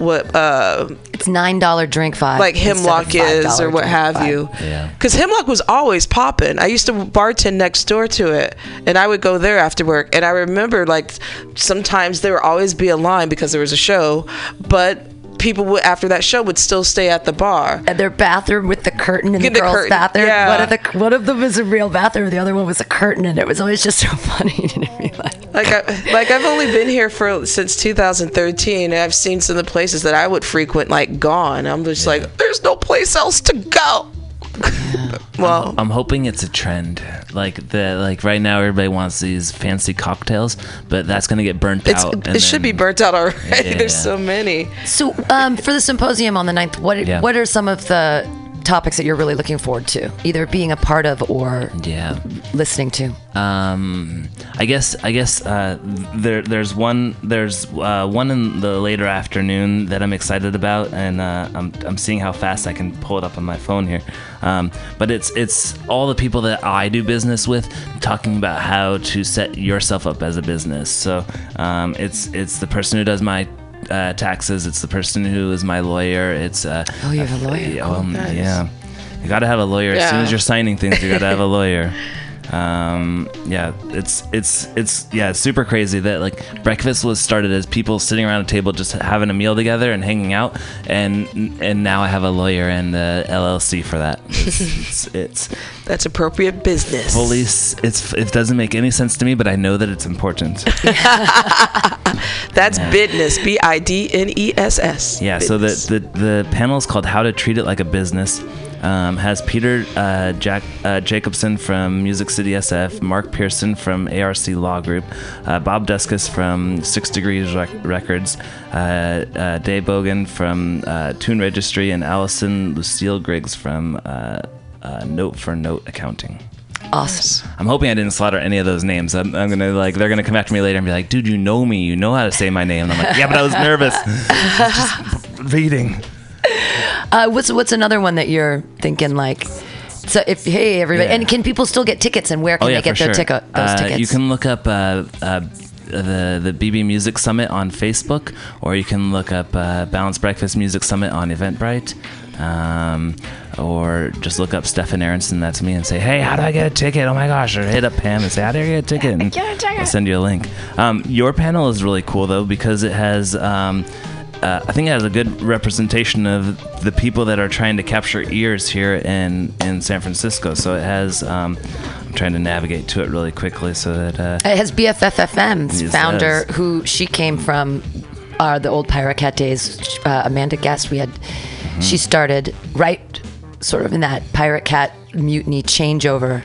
what uh It's nine dollar drink vibe. like instead of hemlock is $5 or what have vibe. you Yeah. because hemlock was always popping i used to bartend next door to it and i would go there after work and i remember like sometimes there would always be a line because there was a show but people would after that show would still stay at the bar And their bathroom with the curtain in the, the girls' curtain, bathroom. yeah. One of the one of them was a real bathroom. The other one was a curtain, and it was always just so funny to me. Like, like I, like I've only been here for since 2013 and I've seen some of the places that I would frequent like gone I'm just like there's no place else to go well I'm hoping it's a trend. Like the like right now, everybody wants these fancy cocktails, but that's gonna get burnt it's out. it and should be burnt out already Yeah. there's so many so um, for the symposium on the 9th, what Yeah. what are some of the topics that you're really looking forward to, either being a part of or Yeah. listening to? Um, I guess I guess uh, there there's one there's uh, one in the later afternoon that I'm excited about, and uh, I'm I'm seeing how fast I can pull it up on my phone here. Um, but it's it's all the people that I do business with talking about how to set yourself up as a business. So um, it's it's the person who does my uh, taxes. It's the person who is my lawyer. It's uh, Oh, you have a lawyer. yeah, um, nice. yeah. You got to have a lawyer as soon as you're signing things. You got to have a lawyer. Um, yeah, it's it's it's yeah, it's super crazy that like breakfast was started as people sitting around a table just having a meal together and hanging out, and and now I have a lawyer and a LLC for that. It's it's, it's that's appropriate business fully s- it's it doesn't make any sense to me, but I know that it's important. that's business b-i-d-n-e-s-s Yeah, so the, the the panel is called "How to Treat It Like a Business." Um, has Peter uh, Jack uh, Jacobson from Music City SF, Mark Pearson from ARC Law Group, uh, Bob Duskis from Six Degrees Rec- Records, uh, uh, Dave Bogan from uh, Tune Registry, and Allison Lucille Griggs from uh, uh, Note for Note Accounting. Awesome. I'm hoping I didn't slaughter any of those names. I'm, I'm gonna like they're gonna come after me later and be like, "Dude, you know me. You know how to say my name." And I'm like, "Yeah, but I was nervous, just reading." Uh, what's what's another one that you're thinking like? So if hey everybody, Yeah. and can people still get tickets? And where can oh yeah, they get for their sure. ticket? Those Uh, tickets. You can look up uh, uh, the the BB Music Summit on Facebook, or you can look up uh, Balanced Breakfast Music Summit on Eventbrite. Um, or just look up Stefan Aronson, that's me, and say, "Hey, how do I get a ticket?" Oh my gosh! Or hit up Pam and say, "How do I get a ticket?" And I'll send you a link. Um, your panel is really cool though because it has um, uh, I think it has a good representation of the people that are trying to capture ears here in in San Francisco. So it has. Um, I'm trying to navigate to it really quickly so that. Uh, It has BFFFM's Yes, founder, who she came from uh, the old Pirate Cat days. Uh, Amanda Guest, we had, Mm-hmm. she started right sort of in that Pirate Cat mutiny changeover.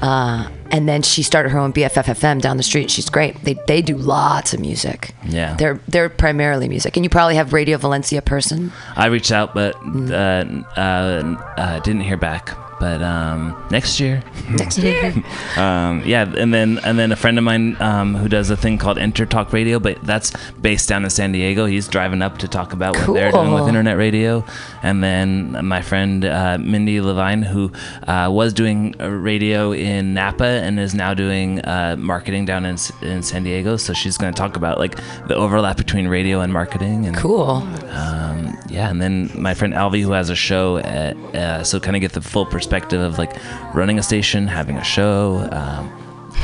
Uh, and then she started her own BFFFM down the street. She's great. They, they do lots of music. Yeah. They're they're primarily music. And you probably have Radio Valencia person. I reached out, but uh, uh, uh, didn't hear back. But um, next year, Next year. um, yeah, and then and then a friend of mine um, who does a thing called Enter Talk Radio, but that's based down in San Diego. He's driving up to talk about what they're doing with internet radio, and then my friend uh, Mindy Levine, who uh, was doing uh, radio in Napa and is now doing uh, marketing down in, in San Diego. So she's going to talk about like the overlap between radio and marketing. And cool. um, yeah, and then my friend Alvi, who has a show, at, uh, so kind of get the full perspective of like running a station, having a show, um,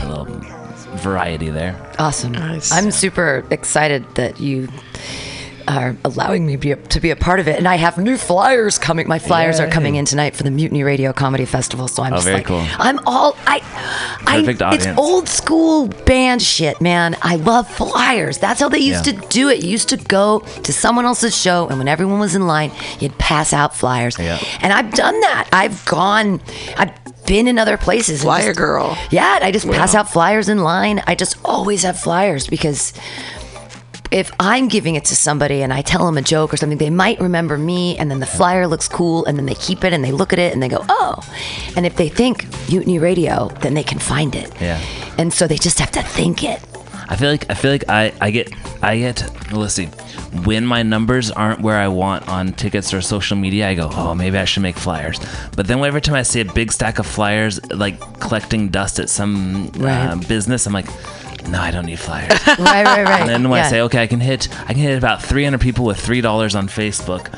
a little variety there. Awesome. Nice. I'm super excited that you are allowing me be a, to be a part of it. And I have new flyers coming. My flyers are coming in tonight for the Mutiny Radio Comedy Festival. So I'm Oh, just very like, cool. I'm all, I, Perfect I, it's audience. old school band shit, man. I love flyers. That's how they used Yeah. to do it. You used to go to someone else's show, and when everyone was in line, you'd pass out flyers. Yeah. And I've done that. I've gone, I've been in other places. Flyer just- girl. yeah, I just pass out flyers in line. I just always have flyers because if I'm giving it to somebody and I tell them a joke or something, they might remember me, and then the flyer looks cool, and then they keep it and they look at it and they go, oh. And if they think Mutiny Radio, then they can find it. Yeah. And so they just have to think it. I feel like I feel like I, I get I get let's see when my numbers aren't where I want on tickets or social media I go oh maybe I should make flyers but then every time I see a big stack of flyers like collecting dust at some uh, business I'm like no I don't need flyers Right, right, right. and then when I Yeah. say okay I can hit I can hit about 300 people with three dollars on Facebook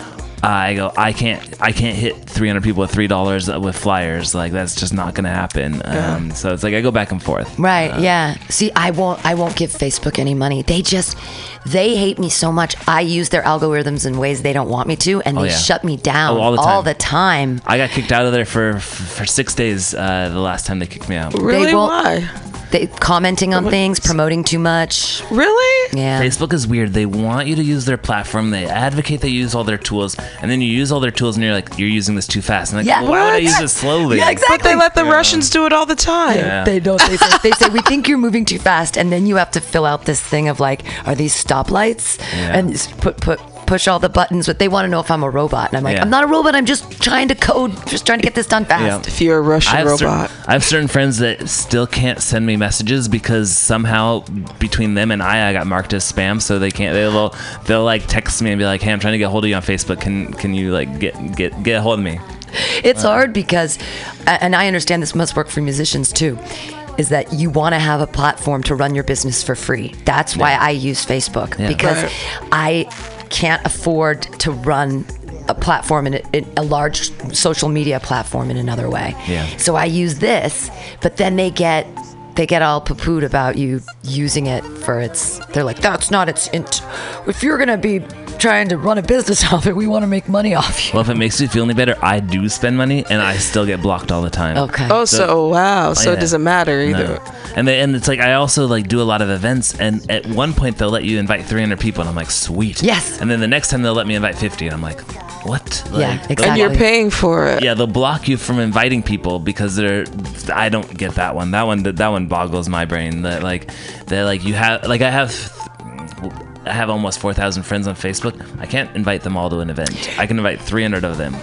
I go I can't I can't hit 300 people with three dollars with flyers like that's just not gonna happen um, so it's like I go back and forth Right. yeah. See, I won't. I won't give Facebook any money. They just, they hate me so much. I use their algorithms in ways they don't want me to, and Oh, they yeah. shut me down Oh, all the all time. the time. I got kicked out of there for for six days. Uh, the last time they kicked me out. Really? won't- Why? They commenting on things, promoting too much. Really? Yeah. Facebook is weird. They want you to use their platform. They advocate they use all their tools, and then you use all their tools, and you're like, you're using this too fast. And like, Yeah. why would I What? use it slowly? Yeah, exactly. But they let the Russians do it all the time. Yeah. They don't. They say, they say we think you're moving too fast, and then you have to fill out this thing of like, are these stoplights? Yeah. And put put push all the buttons. But they want to know if I'm a robot, and I'm like, Yeah. I'm not a robot. I'm just trying to code, just trying to get this done fast. If you're a Russian I have, cer- robot. I have certain friends that still can't send me messages because somehow between them and I, I got marked as spam, so they can't. They'll they'll like text me and be like, "Hey, I'm trying to get a hold of you on Facebook. Can can you like get get get a hold of me?" It's uh. hard because, and I understand this must work for musicians too, is that you want to have a platform to run your business for free. That's why I use Facebook Yeah. because Right. I can't afford to run a platform in a, in a large social media platform in another way. Yeah. So I use this, but then they get they get all poo-pooed about you using it for its. They're like, that's not its. Int- if you're gonna be trying to run a business off it, we want to make money off you. Well, if it makes you feel any better, I do spend money, and I still get blocked all the time. Okay. Oh, so, wow. Oh, so yeah. it doesn't matter either. No. And they, and it's like I also like do a lot of events, and at one point they'll let you invite 300 people, and I'm like, sweet. Yes. And then the next time they'll let me invite 50, and I'm like, what? Yeah, Like, exactly. And you're paying for it. Yeah, they'll block you from inviting people because they're. I don't get that one. That one. That one boggles my brain. That like, they're like you have like I have. I have almost 4,000 friends on Facebook. I can't invite them all to an event. I can invite 300 of them.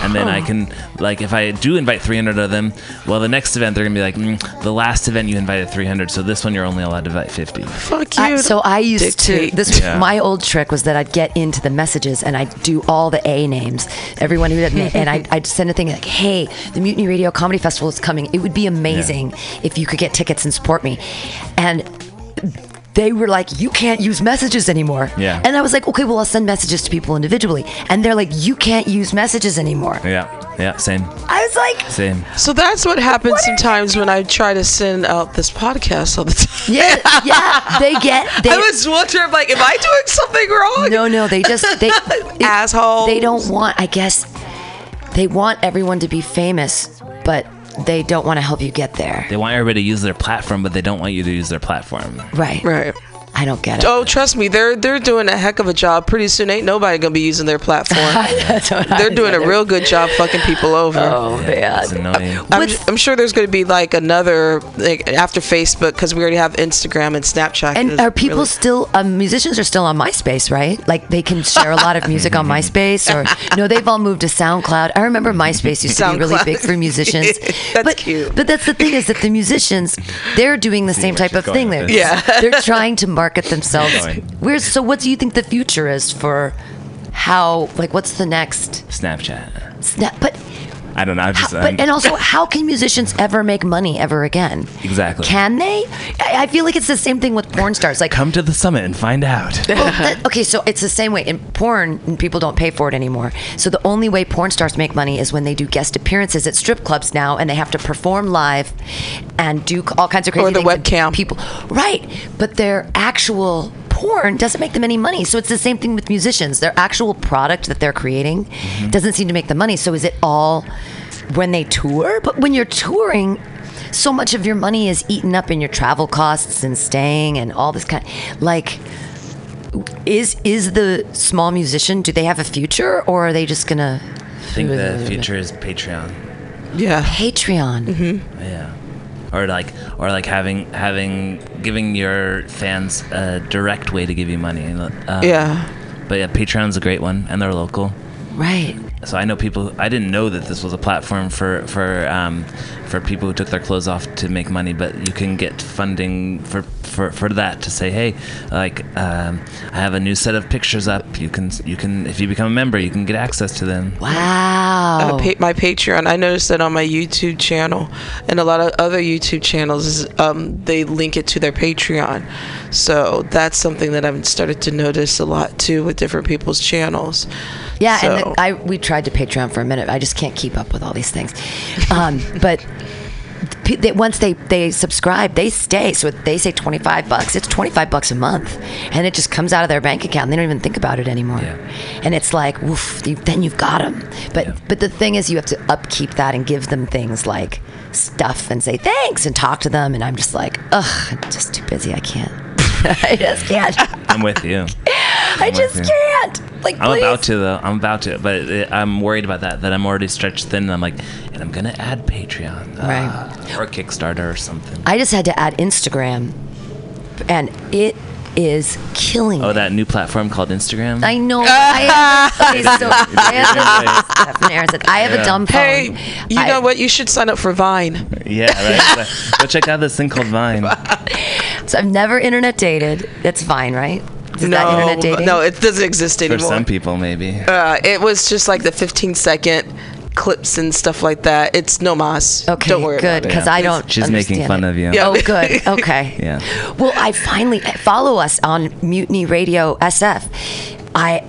And then I can, like, if I do invite 300 of them, well, the next event, they're going to be like, mm, the last event you invited 300, so this one you're only allowed to invite 50. Fuck you. I, so I used dictate. to this Yeah. my old trick was that I'd get into the messages and I'd do all the A names, everyone who had and I'd, I'd send a thing like, "Hey, the Mutiny Radio Comedy Festival is coming. It would be amazing if you could get tickets and support me." And they were like, "You can't use messages anymore." Yeah. And I was like, "Okay, well, I'll send messages to people individually." And they're like, "You can't use messages anymore." Yeah, yeah, same, I was like, same. So that's what happens sometimes when I try to send out this podcast all the time. "Yeah, yeah." They get they. I was wondering, like, am I doing something wrong? no, no, they just they it- Assholes. They don't want. I guess they want everyone to be famous, but they don't want to help you get there. They want everybody to use their platform, but they don't want you to use their platform. Right. Right. I don't get it. Oh, trust me, they're they're doing a heck of a job. Pretty soon, ain't nobody gonna be using their platform. That's what I they're doing a real good job fucking people over. Oh It's man. annoying. I'm, I'm sure there's going to be like another like after Facebook because we already have Instagram and Snapchat. And are people really- still um, musicians are still on MySpace, right? Like they can share a lot of music on MySpace, or no, they've all moved to SoundCloud. I remember MySpace used to be really big for musicians. That's but, cute. But that's the thing is that the musicians, they're doing the same type of thing. with Yeah. they're trying to market themselves. Going. Where's so? What do you think the future is for how like what's the next Snapchat. snap? But I don't know. I'm how, just. but I'm- and also, how can musicians ever make money ever again? Exactly. Can they? I I feel like it's the same thing with porn stars. Like come to the summit and find out. Well, that- okay, so it's the same way in porn. People don't pay for it anymore. So the only way porn stars make money is when they do guest appearances at strip clubs now, and they have to perform live and do all kinds of crazy Or the things. and webcam. People, right? But their actual porn doesn't make them any money. So it's the same thing with musicians. Their actual product that they're creating Mm-hmm. doesn't seem to make the money. So is it all when they tour? But when you're touring. So much of your money is eaten up in your travel costs and staying and all this kind. Like, is is the small musician? Do they have a future, or are they just gonna I think the future is Patreon. Yeah. Patreon? Mm-hmm. Yeah. Or like, or like having having giving your fans a direct way to give you money. Uh, Yeah. But yeah, Patreon's a great one, and they're local. Right. So I know people. I didn't know that this was a platform for for um, for people who took their clothes off to make money. But you can get funding for for, for that to say, hey, like um, I have a new set of pictures up. You can you can if you become a member, you can get access to them. Wow. Uh, pa- my Patreon. I noticed that on my YouTube channel and a lot of other YouTube channels, is, um, they link it to their Patreon. So that's something that I've started to notice a lot too with different people's channels. Yeah, So- and the, I we tried to Patreon for a minute. I just can't keep up with all these things. Um, but they, once they they subscribe, they stay. So they say twenty five bucks. It's twenty five bucks a month, and it just comes out of their bank account. And they don't even think about it anymore. Yeah. And it's like, woof, you, then you've got them. But Yeah. but the thing is, you have to upkeep that and give them things like stuff and say thanks and talk to them. And I'm just like, ugh, I'm just too busy. I can't. I just can't. I'm with you. I just you. can't. Like, I'm please. about to though. I'm about to, but uh, I'm worried about that. That I'm already stretched thin. And I'm like, and I'm gonna add Patreon, Right. uh, or Kickstarter or something. I just had to add Instagram, and it is killing me. Oh, me. that new platform called Instagram. I know. I have, okay, so I have, Yeah. Stephanie Aaron said, I have a Yeah. dumb phone. Hey, you I- know what? You should sign up for Vine. yeah, right. So, Go check out this thing called Vine. So I've never internet dated. That's fine, right? Is no, that internet dating? no, it doesn't exist anymore. For anymore. some people, maybe. Uh, it was just like the 15 second clips and stuff like that. It's no mas. Okay, Don't worry good, about it. because I don't. She's making fun it. of you. Yeah. Oh, good. Okay. Yeah. Well, I finally follow us on Mutiny Radio SF. I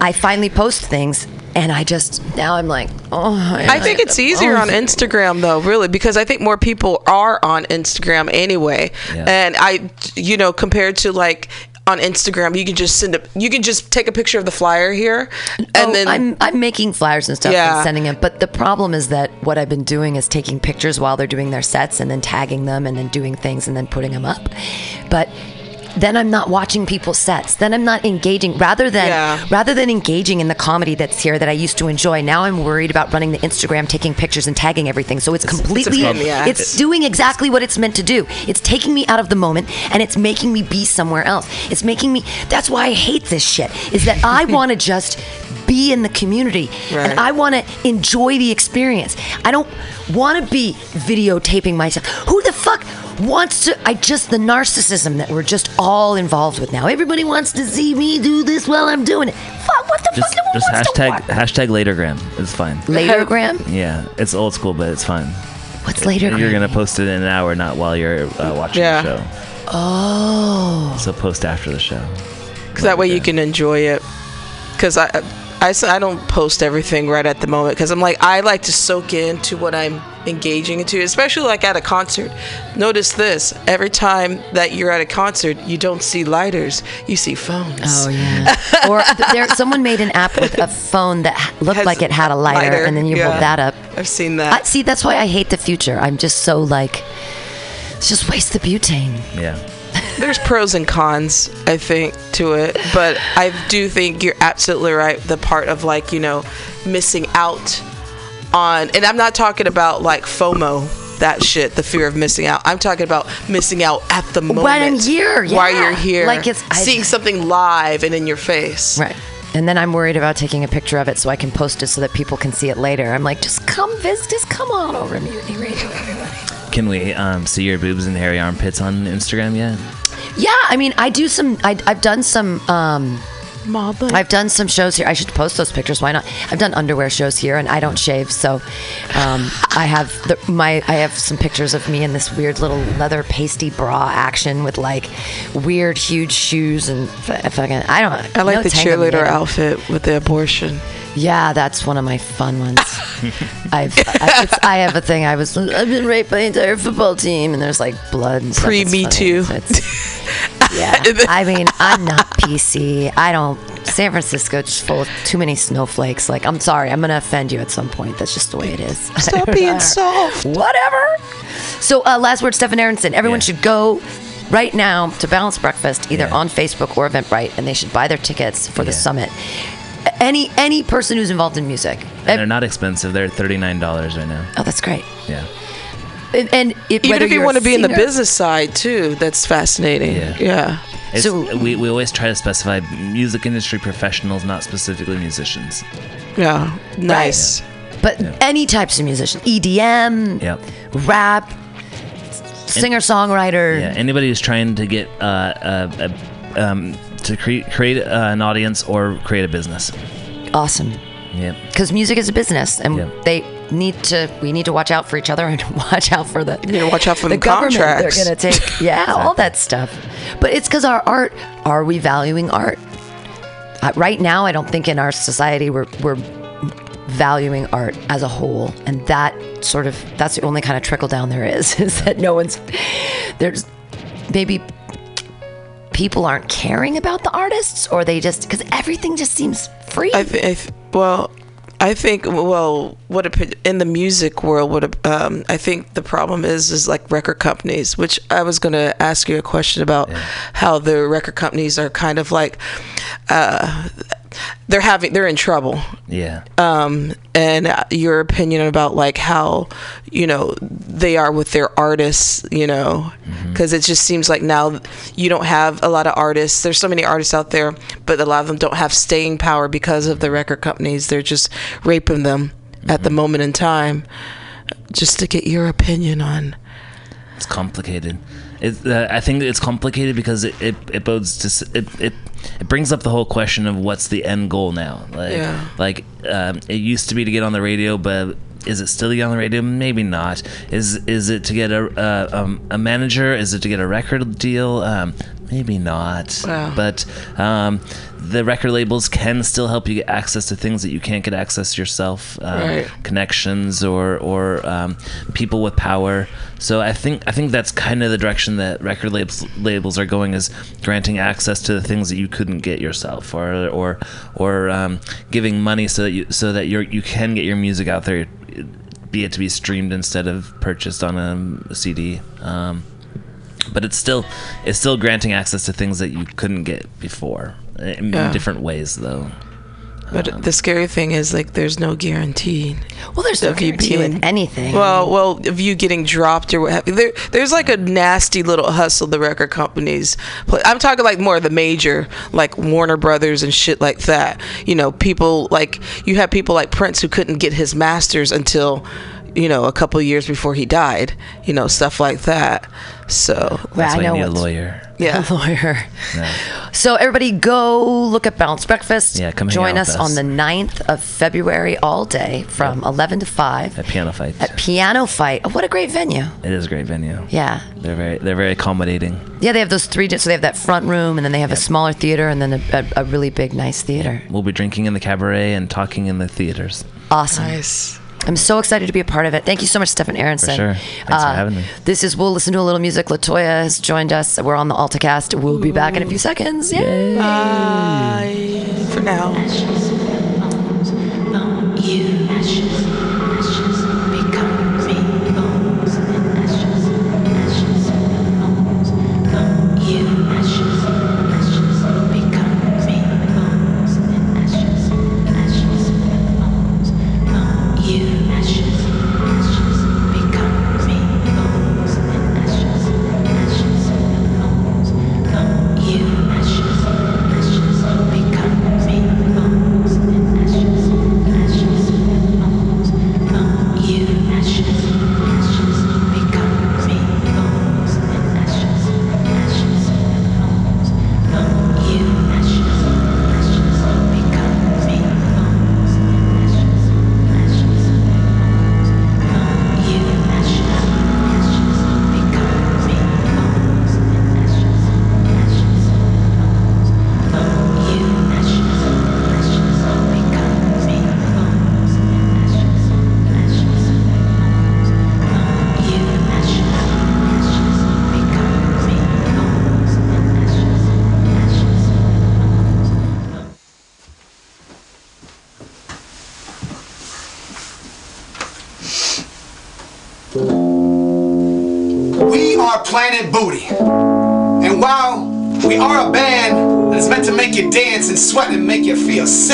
I finally post things, and I just now I'm like, oh. I think it's easier on Instagram though, really, because I think more people are on Instagram anyway. Yeah. And I, you know, compared to like on Instagram, you can just send a, you can just take a picture of the flyer here, and oh, then I'm I'm making flyers and stuff Yeah. and sending them. But the problem is that what I've been doing is taking pictures while they're doing their sets and then tagging them and then doing things and then putting them up. But then I'm not watching people's sets. Then I'm not engaging. Rather than Yeah. rather than engaging in the comedy that's here that I used to enjoy, now I'm worried about running the Instagram, taking pictures and tagging everything. So it's completely pain in the ass. it's doing exactly what it's meant to do. It's taking me out of the moment and it's making me be somewhere else. It's making me that's why I hate this shit. Is that I want to just be in the community Right. and I want to enjoy the experience. I don't want to be videotaping myself. Who fuck wants to I just the narcissism that we're just all involved with now. Everybody wants to see me do this while I'm doing it. Fuck, what the Just, fuck? No just wants hashtag watch- hashtag latergram. It's fine. Latergram? Yeah, it's old school, but it's fine. What's latergram? You're gonna post it in an hour, not while you're uh, watching Yeah. the show. Oh. So post after the show. Because that way you can enjoy it. Because I, I, I don't post everything right at the moment because I'm like I like to soak into what I'm engaging into, especially like at a concert. Notice this: every time that you're at a concert, you don't see lighters, you see phones. Oh yeah. or there, someone made an app with a phone that looked Has like it had a lighter, lighter, and then you yeah. hold that up. I've seen that. I, that. see, that's why I hate the future. I'm just so like, let's just waste the butane. Yeah. There's pros and cons, I think, to it, but I do think you're absolutely right. The part of like you know missing out on, and I'm not talking about like FOMO. That shit, the fear of missing out. I'm talking about missing out at the moment. When I'm here, While you're here. Like it's- I- seeing something live and in your face. Right. And then I'm worried about taking a picture of it so I can post it so that people can see it later. I'm like, just come visit, just come on over to Mutiny Radio, everybody. Can we um, see your boobs and hairy armpits on Instagram yet? Yeah, I mean, I do some. I, I've done some um, Modeling. I've done some shows here. I should post those pictures. Why not? I've done underwear shows here, and I don't shave, so um, I have the, my I have some pictures of me in this weird little leather pasty bra action with like weird huge shoes and fucking I don't. I like no the cheerleader outfit with the abortion. Yeah, that's one of my fun ones. I've I, I have a thing. I was I've been raped by the entire football team, and there's like blood. And stuff. Pre Me. Too. So yeah, I mean, I'm not PC. I don't. San Francisco just full of too many snowflakes. Like, I'm sorry, I'm gonna offend you at some point. That's just the way it is. Stop being soft. Whatever. So, uh, last word, Stefan Aronson. Everyone Yeah. should go right now to Balance Breakfast, either Yeah. on Facebook or Eventbrite, and they should buy their tickets for the summit. Any any person who's involved in music. And they're not expensive. They're thirty nine dollars right now. Oh, that's great. Yeah. And, and it, Even if you want to be in the business side too, that's fascinating. Yeah. Yeah. It's, So- we, we always try to specify music industry professionals, not specifically musicians. Yeah. Nice. but any types of musician, EDM, Yep. rap, singer songwriter. Yeah. Anybody who's trying to get uh, uh, uh, um, to create create uh, an audience or create a business. Awesome. Yep. Because music is a business, and Yeah. they need to. We need to watch out for each other and watch out for the. You need to watch out for the government. contracts. They're gonna take. Yeah, all that stuff. But it's because our art. Are we valuing art? Uh, right now, I don't think in our society we're we're valuing art as a whole, and that sort of that's the only kind of trickle down there is. Is that no one's there's maybe people aren't caring about the artists, or they just because everything just seems free. I think. I th- well, I think. Well, what a, in the music world, what a, um, I think the problem is is like record companies. Which I was going to ask you a question about how the record companies are kind of like. Uh, they're having they're in trouble. Yeah. um, and uh, your opinion about like how you know they are with their artists you know? Because it just seems like now you don't have a lot of artists. There's so many artists out there but a lot of them don't have staying power because of the record companies. They're just raping them at the moment in time. Just to get your opinion on It's complicated. It, uh, I think it's complicated because it, it, it bodes to it, it it brings up the whole question of what's the end goal now. Like Yeah. like um, it used to be to get on the radio, but is it still to get on the radio? Maybe not. Is is it to get a uh, um, a manager? Is it to get a record deal? Um, maybe not. Wow. But um, the record labels can still help you get access to things that you can't get access yourself. Um, Right. connections or or um, people with power. So I think I think that's kind of the direction that record labels labels are going is granting access to the things that you couldn't get yourself, or or or um, giving money so that you so that you you can get your music out there, be it to be streamed instead of purchased on a CD. Um, but it's still it's still granting access to things that you couldn't get before in Yeah. different ways though. but the scary thing is like there's no guarantee well, there's no of you guarantee with anything. Well, well, of you getting dropped or what have you. There, there's like a nasty little hustle the record companies. play. I'm talking like more of the major, like Warner Brothers and shit like that. You know, people like you have people like Prince who couldn't get his masters until, you know, a couple years before he died. You know, stuff like that. So Well, That's I why you know need a lawyer. yeah, a lawyer. Yeah. So everybody go look at Balance Breakfast. Yeah, come join out us on the 9th of February all day from 11 to 5 At Piano Fight. at Piano Fight. Oh, what a great venue. It is a great venue. Yeah. They're very they're very accommodating. Yeah, they have those three. So they have that front room, and then they have a smaller theater, and then a, a, a really big, nice theater. We'll be drinking in the cabaret and talking in the theaters. Awesome. nice. I'm so excited to be a part of it. Thank you so much, Stefan Aronson. Uh, sure. Thanks for having me. This is We'll Listen to a Little Music. Latoya has joined us. We're on the AltaCast. We'll be back in a few seconds. Yay. Bye for now.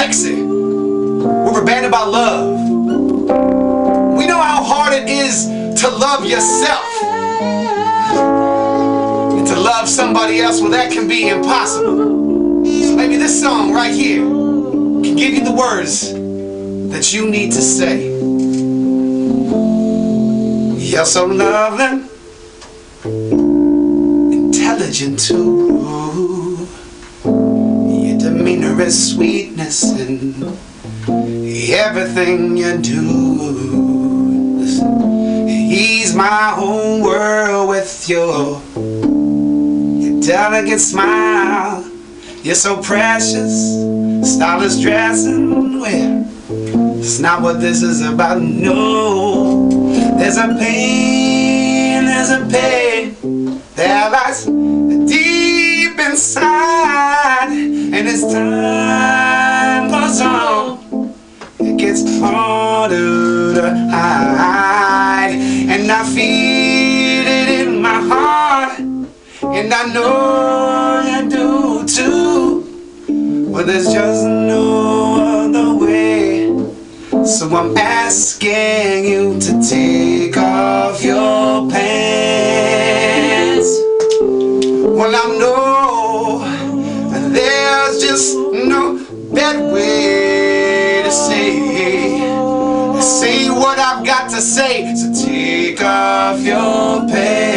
Sexy, we're band about love. We know how hard it is to love yourself. And to love somebody else, well, that can be impossible. So maybe this song right here can give you the words that you need to say. You're so loving, intelligent too. Is sweetness and everything you do. Ease my whole world with your, your delicate smile. You're so precious, stylish dressing. Well, it's not what this is about. No, there's a pain, there's a pain that lies deep inside, and as time goes on, it gets harder to hide, and I feel it in my heart, and I know you do too. But there's just no other way. So I'm asking you to take off your pants. Say. So take off your pants.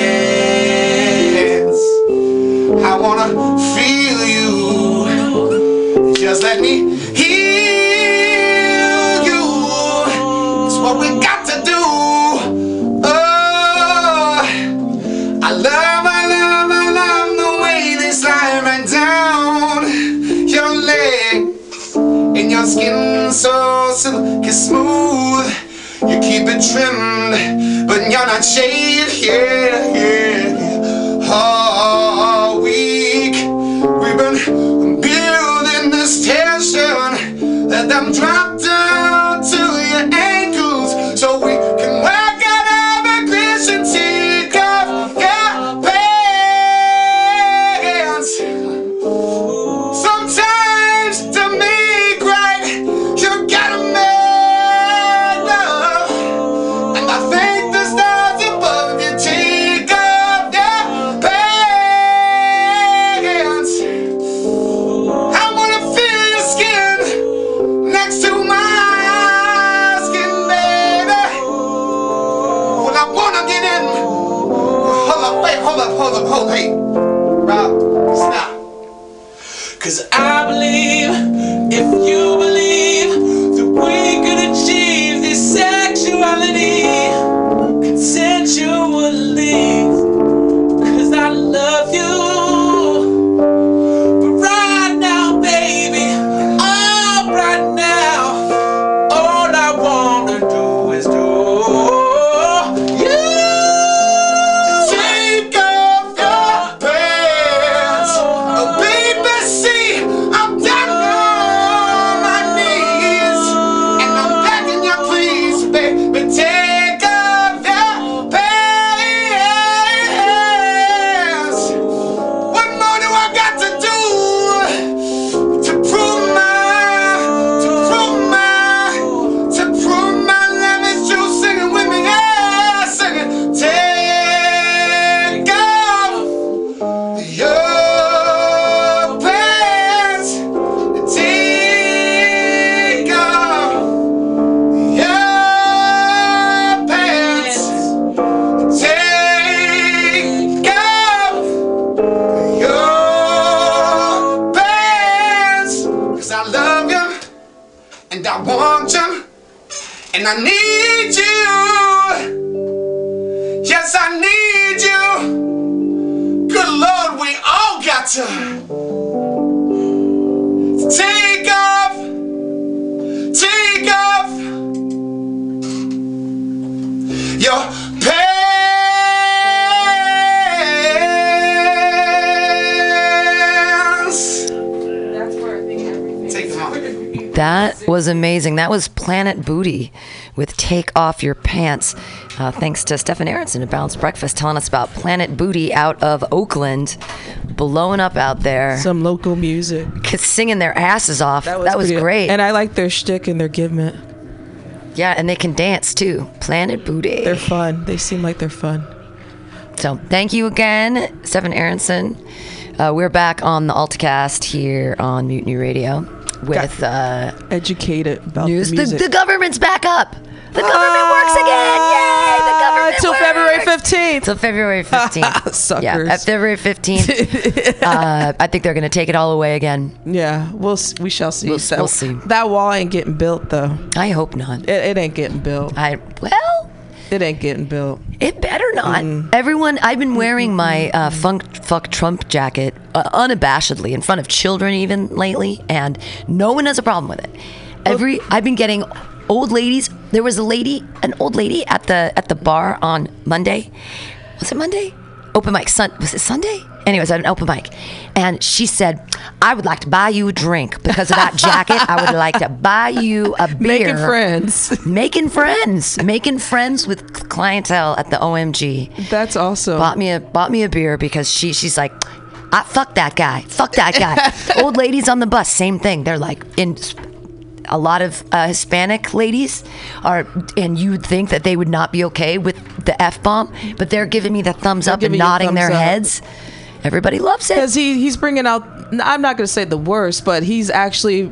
Trimmed, but you're not shaved. Yeah, and I need was amazing. That was Planet Booty with Take Off Your Pants. Uh, thanks to Stefan Aronson at Balanced Breakfast telling us about Planet Booty out of Oakland, blowing up out there, Some local music. singing their asses off. That was, pretty- great. And I like their shtick and their givement. yeah, and they can dance too. Planet Booty. They're fun. They seem like they're fun. So thank you again, Stephen Aronson. Uh, we're back on the AltaCast here on Mutiny Radio with uh, Educated about news. the The, music. the government's back up. The government works again. Yay! The government Until. February 15th. Till February 15th. Suckers. Yeah, at February 15th. uh, I think they're going to take it all away again. Yeah, we'll we shall see. We'll- that, we'll see. That wall ain't getting built though. I hope not. It, it ain't getting built. I well, It ain't getting built. It better not. Mm. Everyone, I've been wearing my uh, funk fuck Trump jacket uh, unabashedly in front of children even lately, and no one has a problem with it. Every I've been getting old ladies. There was a lady, an old lady at the at the bar on Monday. Was it Monday? Open mic. Sun was it Sunday? Anyways, at an open mic, and she said, "I would like to buy you a drink because of that jacket. I would like to buy you a beer." Making friends. making friends, making friends with clientele at the OMG. That's awesome. Bought me a bought me a beer because she she's like, I fuck that guy, fuck that guy. Old ladies on the bus, same thing. They're like in. A lot of uh, Hispanic ladies are, and you'd think that they would not be okay with the f bomb, but they're giving me the thumbs up and nodding their up. heads. Everybody loves it. because he he's bringing out. I'm not gonna say the worst, but he's actually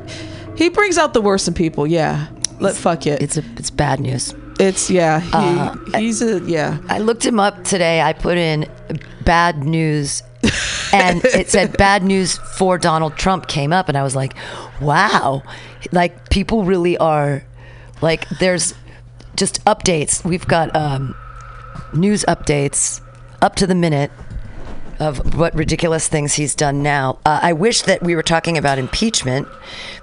he brings out the worst in people. Yeah, let fuck it. It's a it's bad news. It's yeah. He, Uh, he's a yeah. I looked him up today. I put in bad news and it said bad news for Donald Trump came up and I was like, wow. Like people really are like there's just updates. We've got um, news updates up to the minute of what ridiculous things he's done now. Uh, I wish that we were talking about impeachment.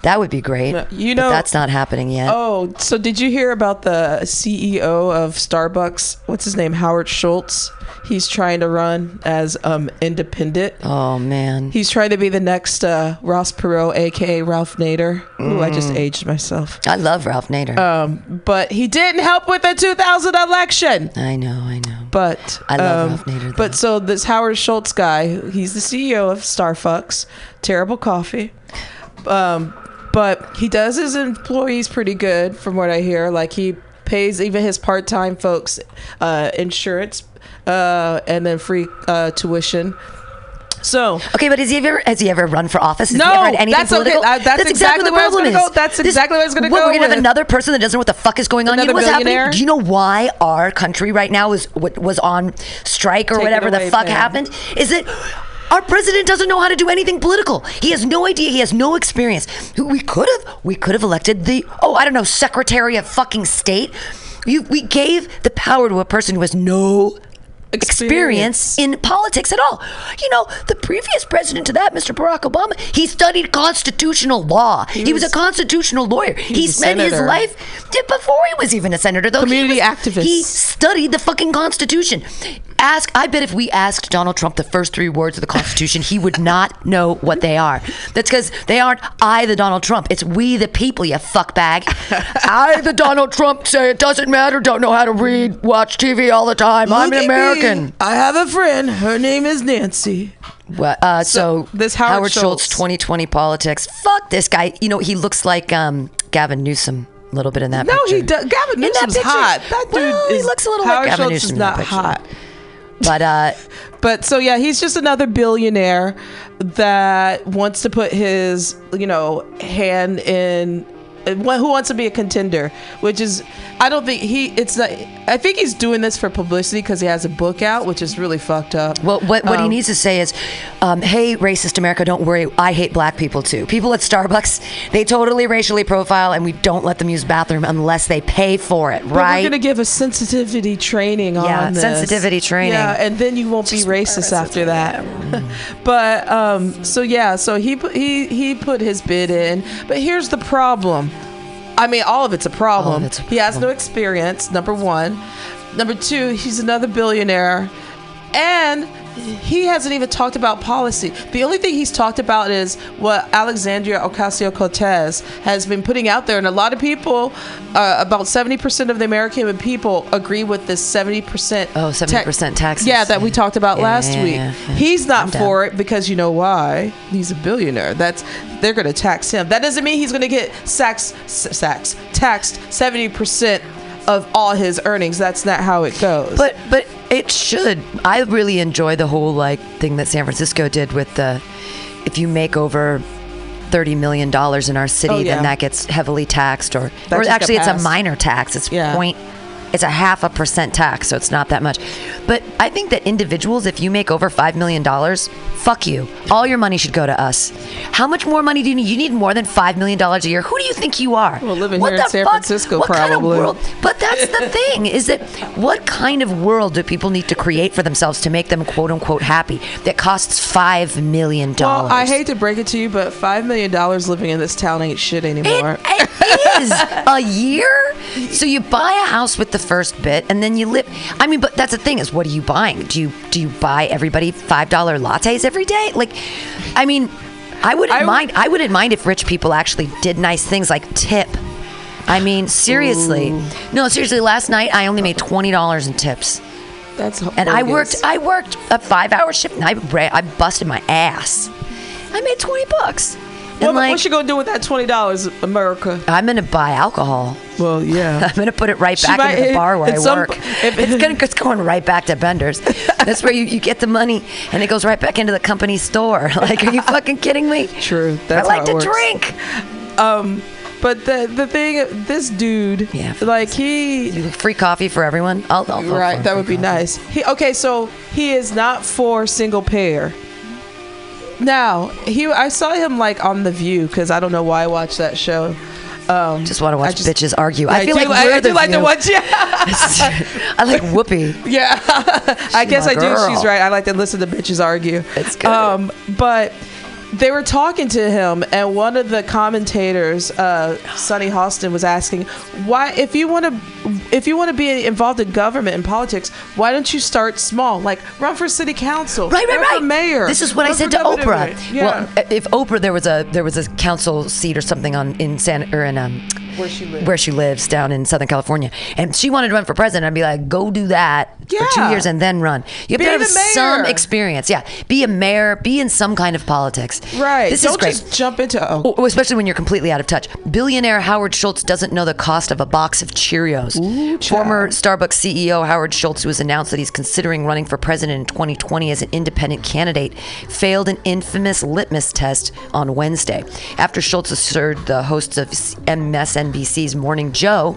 That would be great. you but know- that's not happening yet. Oh, so did you hear about the CEO of Starbucks? What's his name? Howard Schultz. He's trying to run as um independent. Oh, man. He's trying to be the next uh, Ross Perot, aka Ralph Nader. Ooh, I Mm. just aged myself. I love Ralph Nader. Um, but he didn't help with the 2000 election. I know, I know. But I love um, Ralph Nader, though. But so this Howard Schultz guy, he's the CEO of Starfucks, terrible coffee. Um, but he does his employees pretty good, from what I hear. Like he pays even his part-time folks uh, insurance uh, and then free uh, tuition. So Okay, but has he ever has he ever run for office? Has No, he ever anything that's okay. Uh, that's exactly where I was gonna go. That's exactly where was gonna what, go We're gonna have another person that doesn't know what the fuck is going on. You know what's happening? Do you know why our country right now is what was on strike or Take whatever away, the fuck Pam. happened? Is it? Our president doesn't know how to do anything political. He has no idea. He has no experience. We could have, we could have elected the, oh, I don't know, Secretary of fucking State. You, we gave the power to a person who has no experience in politics at all. You know, the previous president to that, Mr. Barack Obama, he studied constitutional law. He, was, was- a constitutional lawyer. He, spent his life before he was even a senator, though. Community he was, activist. He studied the fucking Constitution. Ask, I bet if we asked Donald Trump the first three words of the Constitution, he would not know what they are. That's because they aren't I, the Donald Trump. It's we, the people, you fuckbag. I, the Donald Trump, say it doesn't matter, don't know how to read, watch TV all the time. I'm an at American. I have a friend. Her name is Nancy. Well, uh, so, So, this Howard Schultz, Schultz. 2020 politics. Fuck this guy. You know, he looks like um, Gavin Newsom a little bit in that No, picture. he does. Gavin In that Newsom's picture. hot. That dude well, is. he looks a little Howard like Gavin Schultz Newsom is that not hot. But uh, But so yeah, he's just another billionaire that wants to put his, you know, hand in who wants to be a contender, which is I don't think he it's not I think he's doing this for publicity because he has a book out, which is really fucked up. Well, what, what he Um, needs to say is, um, "Hey, racist America, don't worry. I hate black people too. People at Starbucks, they totally racially profile, and we don't let them use bathroom unless they pay for it, right?" We're gonna give a sensitivity training Yeah, on this. sensitivity training. Yeah, and then you won't be racist after that. but um, so yeah, so he he he put his bid in. But here's the problem. I mean, all of it's a problem. It's a He has no experience. Number one. Number two, he's another billionaire and he hasn't even talked about policy. The only thing he's talked about is what Alexandria Ocasio Cortez has been putting out there. And a lot of people, uh, about 70% of the American people, agree with this 70%. Oh, 70% taxes. Yeah, that we talked about Yeah, last yeah, week. He's not I'm down. for it because you know why? He's a billionaire. That's they're going to tax him. That doesn't mean he's going to get sax, sax, taxed 70% of all his earnings. That's not how it goes. But but it should. I really enjoy the whole like thing that San Francisco did with the if you make over thirty million dollars in our city, Oh, yeah. then that gets heavily taxed, or That or actually it's a minor tax. It's Yeah. point. It's a half a percent tax, so it's not that much. But I think that individuals, if you make over five million dollars, fuck you. All your money should go to us. How much more money do you need? You need more than five million dollars a year. Who do you think you are? Well, living What here in San fuck? Francisco, what Kind probably. of world? But that's the thing is that what kind of world do people need to create for themselves to make them quote unquote happy that costs 5 million? well, dollars? I hate to break it to you, but $5 million living in this town ain't shit anymore. It, it is a year. So you buy a house with the first bit, and then you live. I mean, but that's the thing is, what are you buying? Do you do you buy everybody five dollar lattes every day? Like, I mean, I wouldn't I- mind. I wouldn't mind if rich people actually did nice things like tip. I mean, seriously. No, seriously. Last night I only made twenty dollars in tips. That's And I worked. I worked a five-hour shift, and I I busted my ass. I made twenty bucks, What, like what you gonna do with that twenty dollars, America? I'm gonna buy alcohol. Well, yeah. I'm gonna put it right back might- into the bar where I some- work. if- it's gonna it's going right back to Bender's. That's where you, you get the money, and it goes right back into the company store. Like, are you fucking kidding me? True. That's I like to works. drink. Um, but the the thing, this dude, Yeah. like he, Free coffee for everyone. I'll, I'll right? That would be coffee. nice. He okay, so he is not for single payer. Now he, I saw him like on the View because I don't know why I watched that show. Um, Just want to watch just- bitches argue. Yeah, I feel do, like I, I do like to watch. Yeah, I like Whoopi. yeah. I guess I do. She's right. I like to listen to bitches argue. It's good. Um, but they were talking to him, and one of the commentators, uh, Sunny Hostin, was asking, "Why, if you want to, if you want to be involved in government and politics, why don't you start small? Like run for city council, Right, right, run right. for mayor. This is what I said to governor." Oprah. Yeah. Well, if Oprah there was a there was a council seat or something on in San or in um Where she lives. where she lives down in Southern California, and she wanted to run for president, I'd be like, go do that for two years and then run. You have Be to have some experience. Yeah, be a mayor, be in some kind of politics. right. This don't is great. just jump into. Oh, Oh, especially when you're completely out of touch. Billionaire Howard Schultz doesn't know the cost of a box of Cheerios. child. Former Starbucks CEO Howard Schultz, who has announced that he's considering running for president in 2020 as an independent candidate, failed an infamous litmus test on Wednesday after Schultz assured the hosts of MSNBC's Morning Joe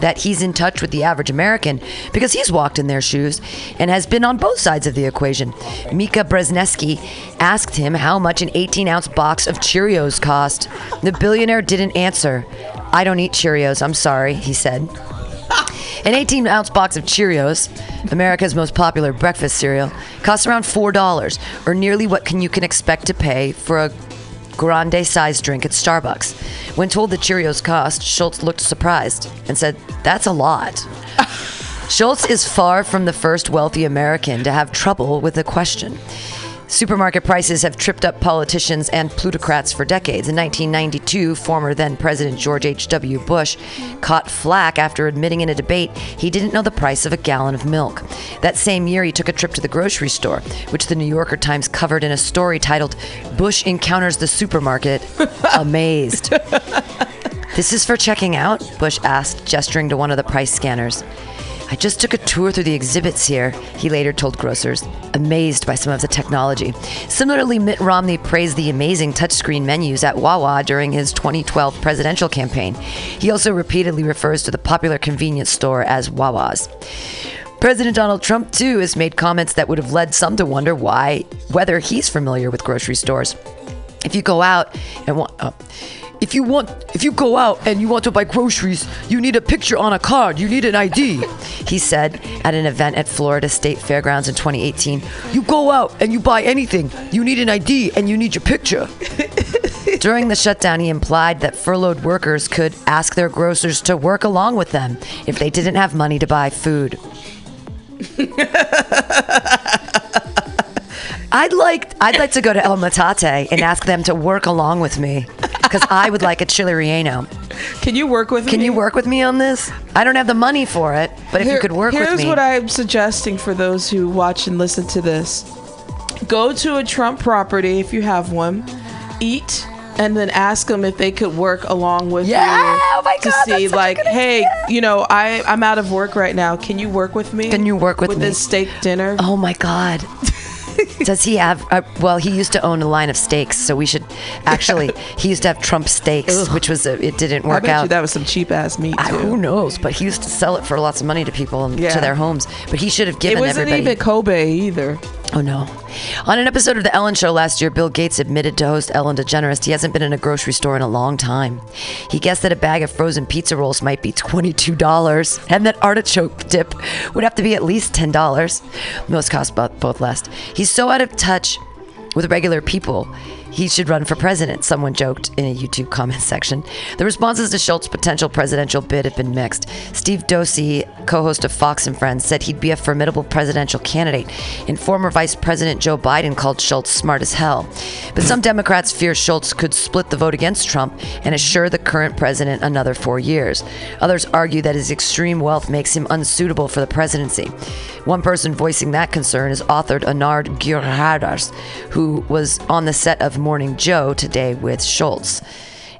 that he's in touch with the average American because he's walked in their shoes and has been on both sides of the equation. Mika Brzezinski asked him how much an 18 ounce box of Cheerios cost. The billionaire didn't answer. I don't eat Cheerios, I'm sorry, he said. An 18 ounce box of Cheerios, America's most popular breakfast cereal, costs around $4, or nearly what can you can expect to pay for a grande sized drink at Starbucks. When told the Cheerios cost, Schultz looked surprised and said, That's a lot. Schultz is far from the first wealthy American to have trouble with a question. Supermarket prices have tripped up politicians and plutocrats for decades. In 1992, former then President George H.W. Bush caught flack after admitting in a debate he didn't know the price of a gallon of milk. That same year, he took a trip to the grocery store, which the New Yorker Times covered in a story titled Bush Encounters the Supermarket Amazed. This is for checking out? Bush asked, gesturing to one of the price scanners. I just took a tour through the exhibits here, he later told grocers, amazed by some of the technology. Similarly, Mitt Romney praised the amazing touchscreen menus at Wawa during his 2012 presidential campaign. He also repeatedly refers to the popular convenience store as Wawa's. President Donald Trump, too, has made comments that would have led some to wonder why, whether he's familiar with grocery stores. If you go out and want, uh, if you want, if you go out and you want to buy groceries, you need a picture on a card. You need an ID. he said at an event at Florida State Fairgrounds in 2018. You go out and you buy anything, you need an ID and you need your picture. During the shutdown, he implied that furloughed workers could ask their grocers to work along with them if they didn't have money to buy food. I'd like I'd like to go to El Matate and ask them to work along with me because I would like a chili relleno. Can you work with Can me? you work with me on this? I don't have the money for it, but if you could work with me, Here's what I'm suggesting for those who watch and listen to this: go to a Trump property if you have one, eat, and then ask them if they could work along with Yeah! you Oh my to God, see, such a like, good hey, you know, I I'm out of work right now. Can you work with me? Can you work with me? this steak dinner? oh my god. Does he have? Uh, well, he used to own a line of steaks, so we should actually. He used to have Trump steaks, which was a, it didn't I work bet out. you that was some cheap ass meat I- who knows? But he used to sell it for lots of money to people and Yeah. to their homes. But he should have given. It wasn't everybody. even Kobe either. Oh no. On an episode of The Ellen Show last year, Bill Gates admitted to host Ellen DeGeneres he hasn't been in a grocery store in a long time. He guessed that a bag of frozen pizza rolls might be $22 and that artichoke dip would have to be at least $10. Most cost both, less. He's so out of touch with regular people. He should run for president, someone joked in a YouTube comment section. The responses to Schultz's potential presidential bid have been mixed. Steve Doocy, co host of Fox and Friends, said he'd be a formidable presidential candidate, and former Vice President Joe Biden called Schultz smart as hell. But some Democrats fear Schultz could split the vote against Trump and assure the current president another four years. Others argue that his extreme wealth makes him unsuitable for the presidency. One person voicing that concern is author Anand Giridharadas, who was on the set of Morning Joe today with Schultz.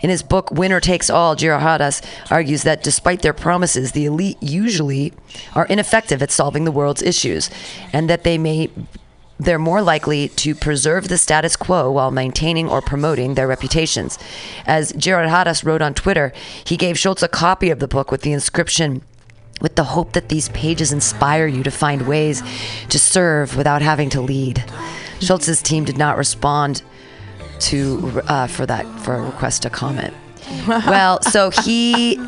In his book Winner Takes All, Giridharadas argues that despite their promises, the elite usually are ineffective at solving the world's issues, and that they may they're more likely to preserve the status quo while maintaining or promoting their reputations. As Giridharadas wrote on Twitter, he gave Schultz a copy of the book with the inscription with the hope that these pages inspire you to find ways to serve without having to lead. Schultz's team did not respond to uh, for that for a request to comment. Well, so he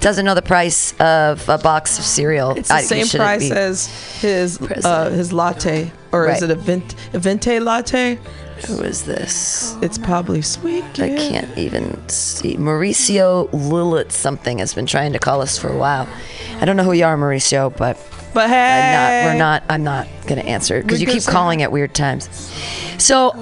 doesn't know the price of a box of cereal. It's the I- same price as his uh, his latte, or Right. is it a vent a vente latte? Who is this? It's probably sweet. I can't even see. Mauricio Lillet something has been trying to call us for a while. I don't know who you are, Mauricio, but But hey, I'm not, we're not. I'm not going to answer because you keep calling at weird times. So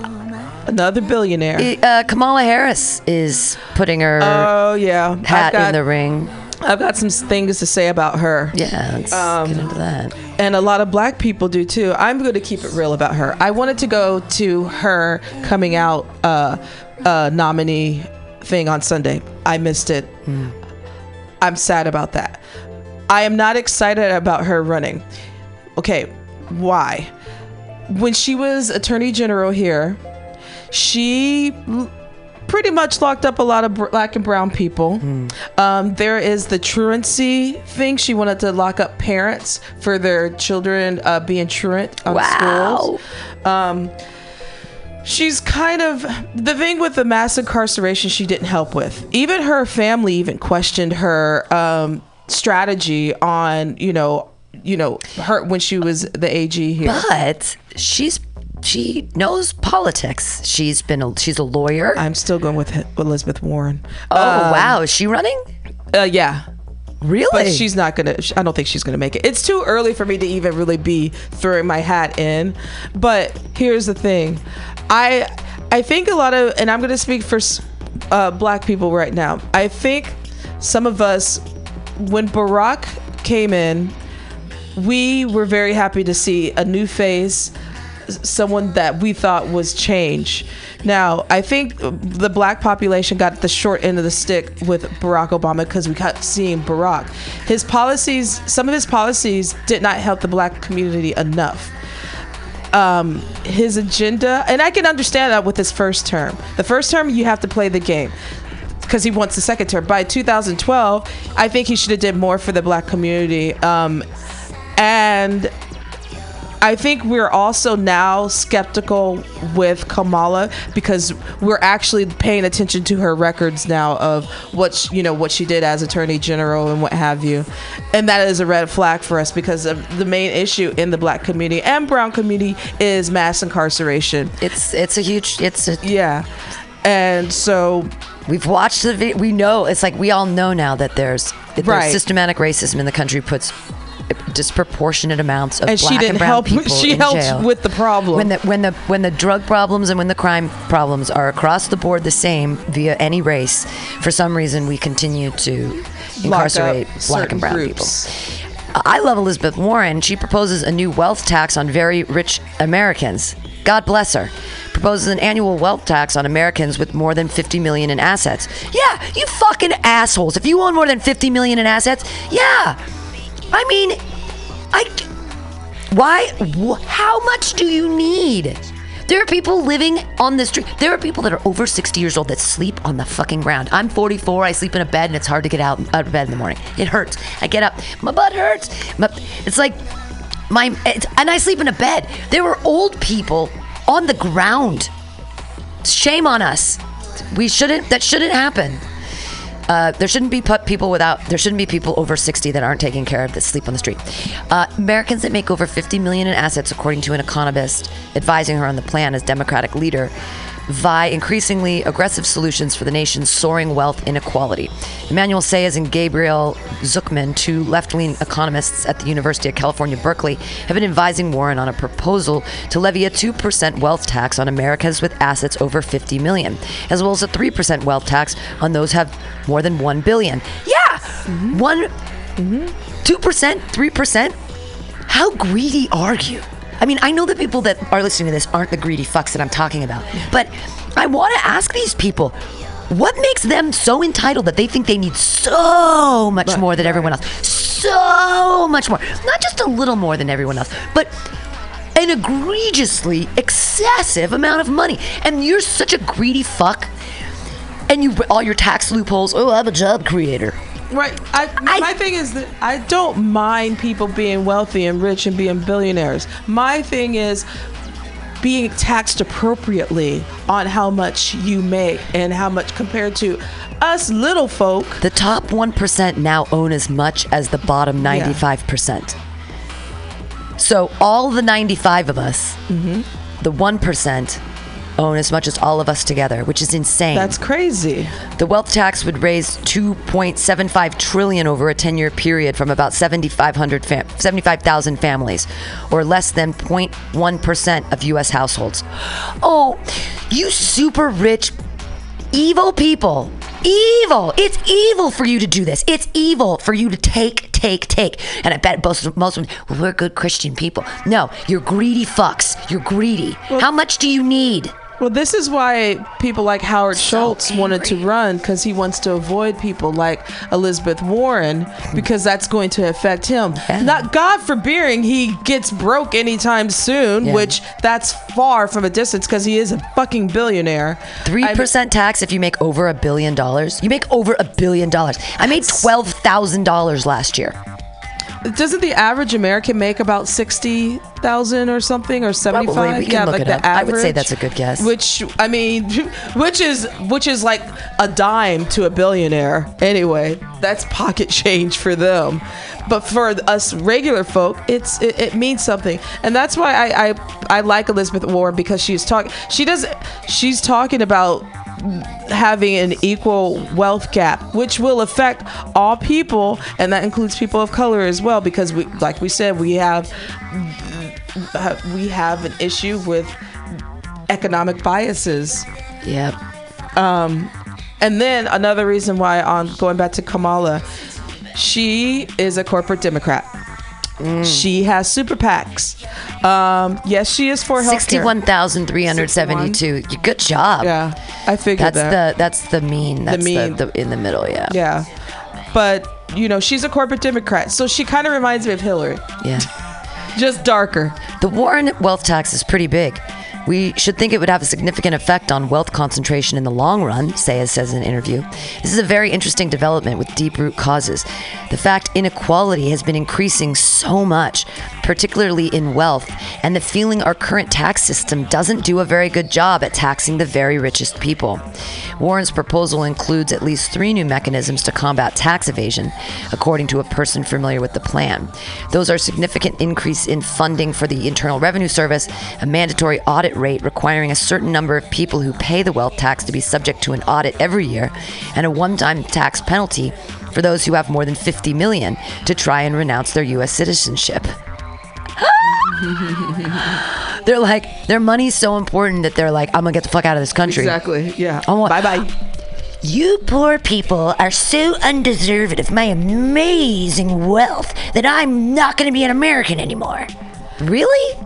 another billionaire. uh, Kamala Harris is putting her oh yeah, hat got, in the ring. I've got some things to say about her. Yeah, let's Um, get into that. and a lot of black people do too. I'm going to keep it real about her. I wanted to go to her coming out uh, uh, nominee thing on Sunday. I missed it. I'm sad about that. I am not excited about her running. Okay, why? When she was attorney general here, she pretty much locked up a lot of black and brown people. Um, there is the truancy thing. She wanted to lock up parents for their children uh, being truant on Wow. schools. Um, she's kind of the thing with the mass incarceration she didn't help with. Even her family even questioned her um, strategy on you know you know her when she was the AG here. But she's she knows politics. She's been a, she's a lawyer. I'm still going with Elizabeth Warren. oh wow, is she running? Uh, yeah, Really? but she's not gonna. I don't think she's gonna make it. It's too early for me to even really be throwing my hat in. But here's the thing, I I think a lot of, and I'm gonna speak for uh, black people right now. I think some of us, when Barack came in, we were very happy to see a new face, someone that we thought was change. Now, I think the black population got the short end of the stick with Barack Obama because we kept seeing Barack. His policies, some of his policies did not help the black community enough. Um, his agenda, and I can understand that with his first term. The first term, you have to play the game because he wants the second term. By 2012, I think he should have did more for the black community. Um, and I think we're also now skeptical with Kamala because we're actually paying attention to her records now of what she, you know what she did as Attorney General and what have you, and that is a red flag for us because of the main issue in the Black community and Brown community is mass incarceration. it's it's a huge it's a Yeah, and so We've watched the video. We know it's like we all know now that there's that Right. there's systematic racism in the country puts disproportionate amounts of And she black didn't and brown help- people she in helped jail. with the problem. When the when the when the drug problems and when the crime problems are across the board the same via any race, for some reason we continue to incarcerate black and brown groups. people. I love Elizabeth Warren. She proposes a new wealth tax on very rich Americans. God bless her. Proposes an annual wealth tax on Americans with more than 50 million in assets. Yeah, you fucking assholes. If you own more than 50 million in assets, yeah. I mean, I why wh- how much do you need? There are people living on the street. There are people that are over 60 years old that sleep on the fucking ground. I'm 44. I sleep in a bed and it's hard to get out, out of bed in the morning. It hurts. I get up. My butt hurts. My, it's like my it's, and I sleep in a bed. There were old people on the ground. Shame on us. We shouldn't that shouldn't happen. Uh, there shouldn't be people without. There shouldn't be people over 60 that aren't taken care of that sleep on the street. Uh, Americans that make over 50 million in assets, according to an economist advising her on the plan as Democratic leader, vie increasingly aggressive solutions for the nation's soaring wealth inequality. Emmanuel Saez and Gabriel Zucman, two left-wing economists at the University of California, Berkeley, have been advising Warren on a proposal to levy a 2% wealth tax on Americans with assets over 50 million, as well as a 3% wealth tax on those who have more than 1 billion. Yeah! Mm-hmm. One, mm-hmm. 2%, 3%. How greedy are you? I mean, I know the people that are listening to this aren't the greedy fucks that I'm talking about, but I want to ask these people what makes them so entitled that they think they need so much more than everyone else? So much more. Not just a little more than everyone else, but an egregiously excessive amount of money. And you're such a greedy fuck. And you all your tax loopholes. Oh, I'm a job creator. Right. I, I- my thing is that I don't mind people being wealthy and rich and being billionaires. My thing is being taxed appropriately on how much you make and how much compared to us little folk. The top 1% now own as much as the bottom 95%. So all the 95 of us, mm-hmm. the 1% own as much as all of us together, which is insane. That's crazy. the wealth tax would raise 2.75 trillion over a 10-year period from about 7,500 fam- 75,000 families, or less than 0.1% of U.S. households. Oh, you super rich evil people. Evil. It's evil for you to do this. It's evil for you to take, take, take. And I bet most, most of them, well, we're good Christian people. No, you're greedy fucks. You're greedy. How much do you need? Well, this is why people like Howard Schultz wanted to run because he wants to avoid people like Elizabeth Warren because that's going to affect him. Yeah. Not God forbearing he gets broke anytime soon, Yeah. which that's far from a distance because he is a fucking billionaire. Three percent tax if you make over a billion dollars. You make over a billion dollars. I made twelve thousand dollars last year. Doesn't the average American make about sixty thousand or something or seventy five? Can look it up. I would say that's a good guess. Which I mean, which is which is like a dime to a billionaire. Anyway, that's pocket change for them. But for us regular folk, it's it, it means something, and that's why I, I I like Elizabeth Warren because she's talking. She does. She's talking about having an equal wealth gap, which will affect all people, and that includes people of color as well. Because we, like we said, we have we have an issue with economic biases. Yep. Um, and then another reason why, on going back to Kamala, she is a corporate Democrat. She has super PACs. Um, yes, she is for healthcare. Sixty-one thousand three hundred seventy-two. Good job. Yeah, I figured That's that. the that's the mean. That's the, mean. the, in the middle. Yeah. yeah, but you know she's a corporate Democrat, so she kind of reminds me of Hillary, Yeah. just darker. The Warren wealth tax is pretty big. We should think it would have a significant effect on wealth concentration in the long run, Saez says in an interview. This is a very interesting development with deep root causes. The fact inequality has been increasing so much, particularly in wealth, and the feeling our current tax system doesn't do a very good job at taxing the very richest people. Warren's proposal includes at least three new mechanisms to combat tax evasion, according to a person familiar with the plan. Those are significant increase in funding for the Internal Revenue Service, a mandatory audit rate requiring a certain number of people who pay the wealth tax to be subject to an audit every year and a one-time tax penalty for those who have more than 50 million to try and renounce their US citizenship. they're like their money's so important that they're like I'm to get the fuck out of this country. Exactly. Yeah. Bye bye. You poor people are so undeserving of my amazing wealth that I'm not to be an American anymore. Really?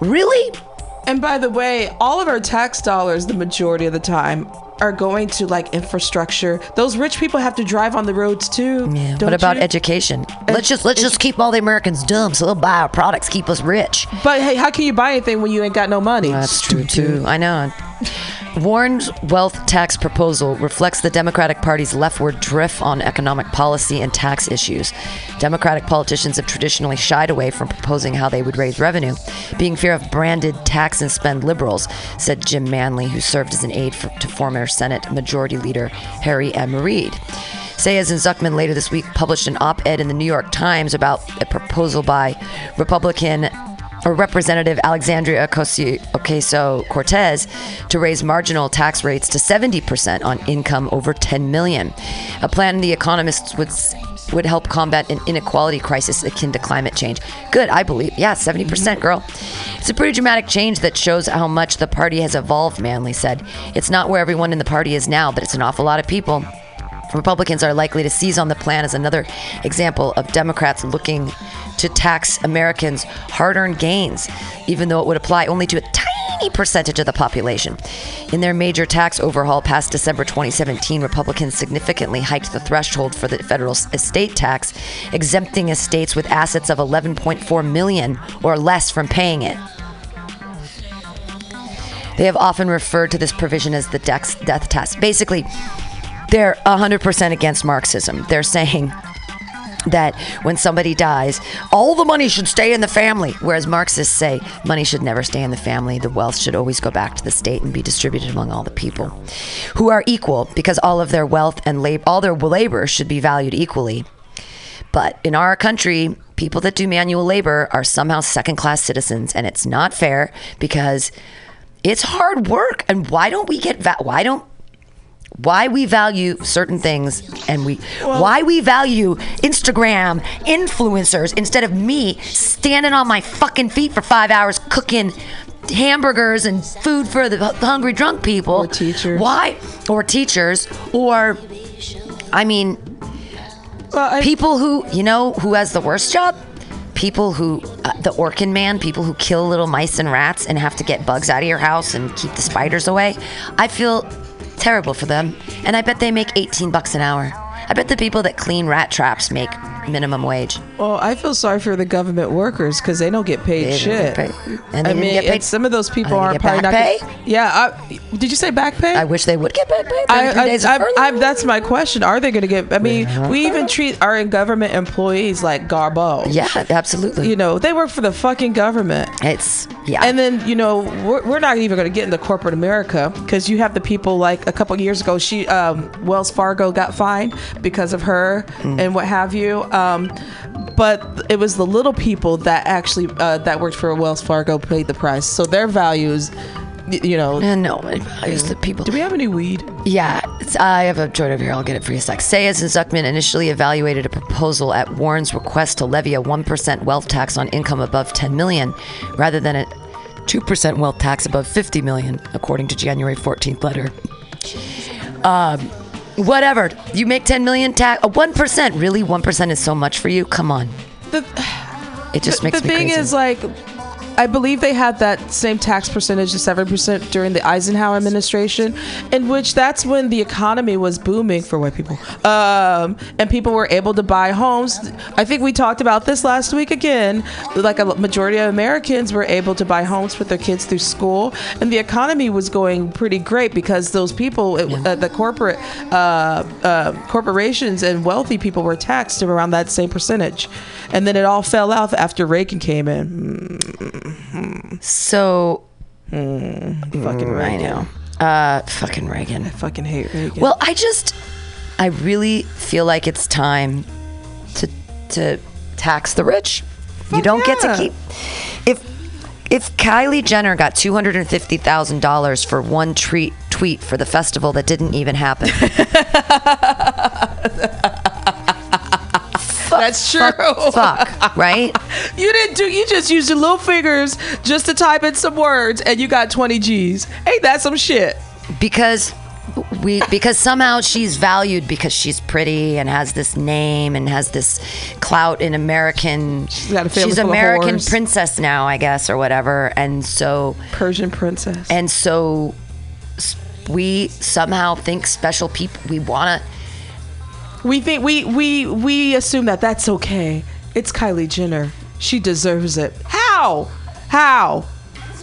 Really? And by the way, all of our tax dollars, the majority of the time, are going to like infrastructure. Those rich people have to drive on the roads too. Yeah. what about you? education? Let's just let's just keep all the Americans dumb so they'll buy our products, keep us rich. But hey, how can you buy anything when you ain't got no money? That's true too. I know. Warren's wealth tax proposal reflects the Democratic Party's leftward drift on economic policy and tax issues. Democratic politicians have traditionally shied away from proposing how they would raise revenue, being fear of branded tax and spend liberals, said Jim Manley, who served as an aide for, to former Senate Majority Leader Harry M. Reid. Saez and Zucman later this week published an op ed in the New York Times about a proposal by Republican or Representative Alexandria Ocasio Cortez to raise marginal tax rates to 70% on income over 10 million. A plan the economists would would help combat an inequality crisis akin to climate change. Good, I believe. Yeah, 70%, girl. It's a pretty dramatic change that shows how much the party has evolved, Manley said. It's not where everyone in the party is now, but it's an awful lot of people. Republicans are likely to seize on the plan as another example of Democrats looking to tax Americans' hard earned gains, even though it would apply only to a tiny percentage of the population. In their major tax overhaul past December 2017, Republicans significantly hiked the threshold for the federal estate tax, exempting estates with assets of 11.4 million or less from paying it. They have often referred to this provision as the dex- death tax. Basically, they're 100% against Marxism. They're saying that when somebody dies, all the money should stay in the family. Whereas Marxists say money should never stay in the family. The wealth should always go back to the state and be distributed among all the people who are equal because all of their wealth and all their labor should be valued equally. But in our country, people that do manual labor are somehow second class citizens, and it's not fair because it's hard work. And why don't we get va- why don't why we value certain things and we why we value Instagram influencers instead of me standing on my fucking feet for five hours cooking hamburgers and food for the hungry drunk people. Or teachers. why or teachers or I mean Well, I, people who you know who has the worst job? People who uh, the orkin man people who kill little mice and rats and have to get bugs out of your house and keep the spiders away. I feel terrible for them. And i bet they make 18 bucks an hour i bet the people that clean rat traps make minimum wage well, I feel sorry for the government workers because they don't get paid They shit. get paid. And I mean, get paid- some of those people Oh, aren't get probably not. back gonna- yeah. I, did you say back pay? i wish they would get paid paid I, I, days of I. I, that's my question. Are they going to get? I mean, we even treat our government employees like garbo. yeah absolutely You know, they work for the fucking government. it's yeah And then you know we're, we're not even going to get into corporate America because you have the people like a couple years ago she um, Wells Fargo got fined because of her Mm. and what have you. Um, but it was the little people that actually uh, that worked for Wells Fargo paid the price. So their values, you know. and no it values the people Do we have any weed? Yeah, it's, I have a joint over here. I'll get it for you sec. Saez and Zucman initially evaluated a proposal at Warren's request to levy a 1% wealth tax on income above 10 million rather than a 2% wealth tax above 50 million, according to January 14th letter. Um, whatever. You make 10 million tax, a 1%. Really? 1% is so much for you? Come on. The, It just the, makes the me thing crazy. is like I believe they had that same tax percentage of seven percent during the Eisenhower administration, in which that's when the economy was booming for white people, um, and people were able to buy homes. I think we talked about this last week again. Like a majority of Americans were able to buy homes with their kids through school, and the economy was going pretty great because those people, it, uh, the corporate uh, uh, corporations and wealthy people were taxed around that same percentage, and then it all fell off after Reagan came in. So, Fucking I Reagan. know. Uh, fucking Reagan. I fucking hate Reagan. Well, I just, I really feel like it's time to to tax the rich. you don't get to keep if If Kylie Jenner got two hundred and fifty thousand dollars for one treat tweet for the festival that didn't even happen, That's true. fuck, right? You didn't do. You just used your little fingers just to type in some words, and you got 20 G's. Ain't that some shit? because we because somehow she's valued because she's pretty and has this name and has this clout in American. She's got a family full American princess now, I guess, or whatever. And so Persian princess. and so we somehow think special people. We want to. We think we we we assume that that's okay. It's Kylie Jenner. She deserves it. How? How?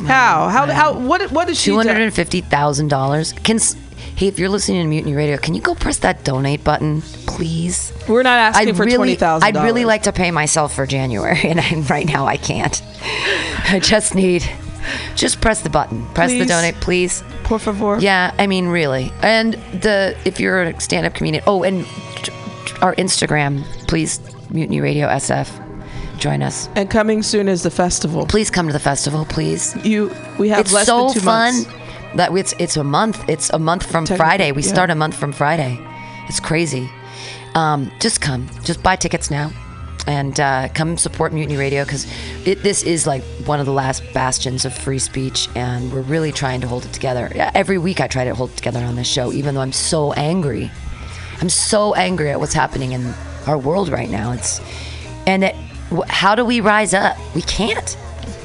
How? How? How? What? What did she Two hundred and fifty thousand dollars. Can hey, if you're listening to Mutiny Radio, can you go press that donate button, please? We're not asking I'd for really, twenty thousand. I'd really like to pay myself for January, and I, right now I can't. I just need, just press the button, press the Please. donate, please. Por favor. Yeah, I mean really. And the if you're a stand-up comedian, oh, and our Instagram, please, Mutiny Radio SF, join us. And coming soon is the festival. Please come to the festival, please. You. We have it's less so than two fun months. that it's it's a month. It's a month from Friday. We yeah. start a month from Friday. It's crazy. Um, just come. Just buy tickets now, and uh, come support Mutiny Radio because this is like one of the last bastions of free speech, and we're really trying to hold it together. Every week I try to hold it together on this show, even though I'm so angry. I'm so angry at what's happening in our world right now. It's and it, how do we rise up? We can't.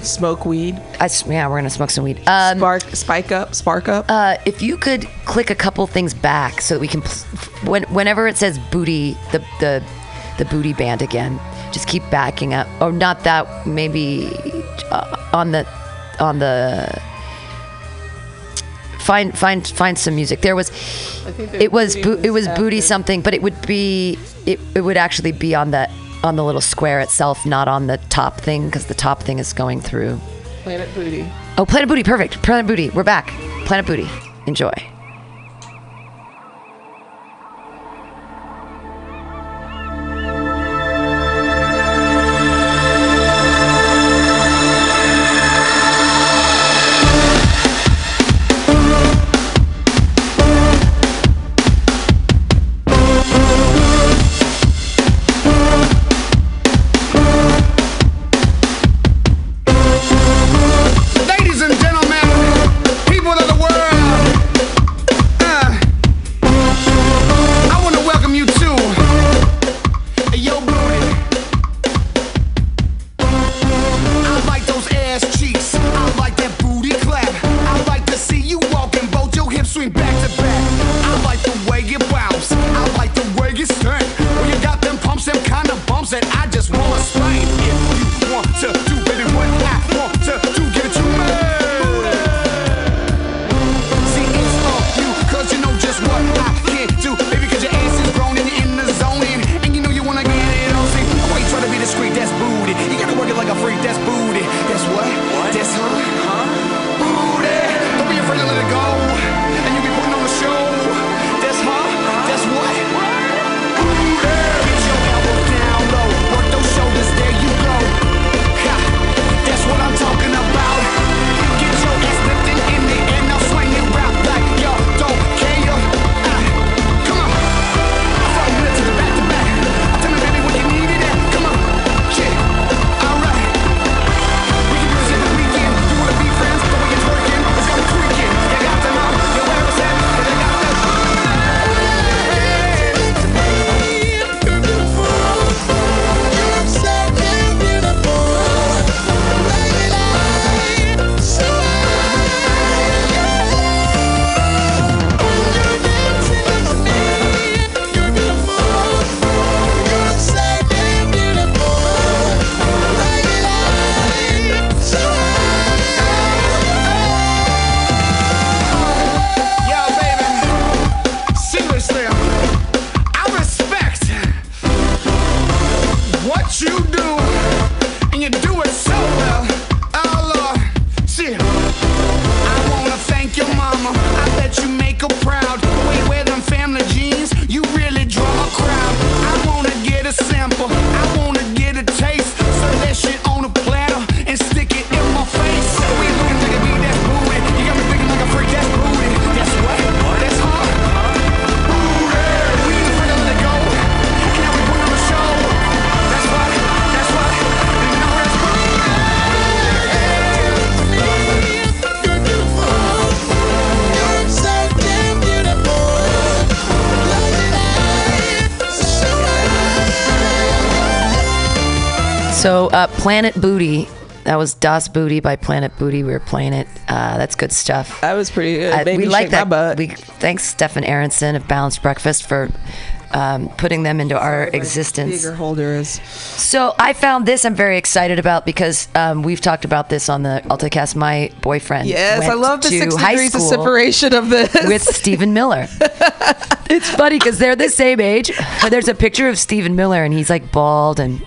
Smoke weed. I yeah, we're gonna smoke some weed. Um, Spark. Spike up. Spark up. uh, if you could click a couple things back so that we can, pl- when, whenever it says booty, the, the the booty band again, just keep backing up, or not that maybe uh, on the on the find find find some music. There was it was bo- it was booty something, but it would be it, it would actually be on the on the little square itself, not on the top thing, because the top thing is going through. Planet Booty. Oh, Planet Booty, perfect. Planet Booty, we're back. Planet Booty, enjoy. Uh, Planet Booty. That was Das Booty by Planet Booty. We were playing it. Uh, that's good stuff. That was pretty good. Uh, we like Shake My that. Butt. We thanks Stefan Aronson of Balanced Breakfast for um, putting them into our existence. Speaker holder is. So I found this. I'm very excited about because um, we've talked about this on the AltaCast. My boyfriend. Yes, I love the to six high degrees of separation of this. with Stephen Miller. it's funny because they're the same age. There's a picture of Stephen Miller, and he's like bald and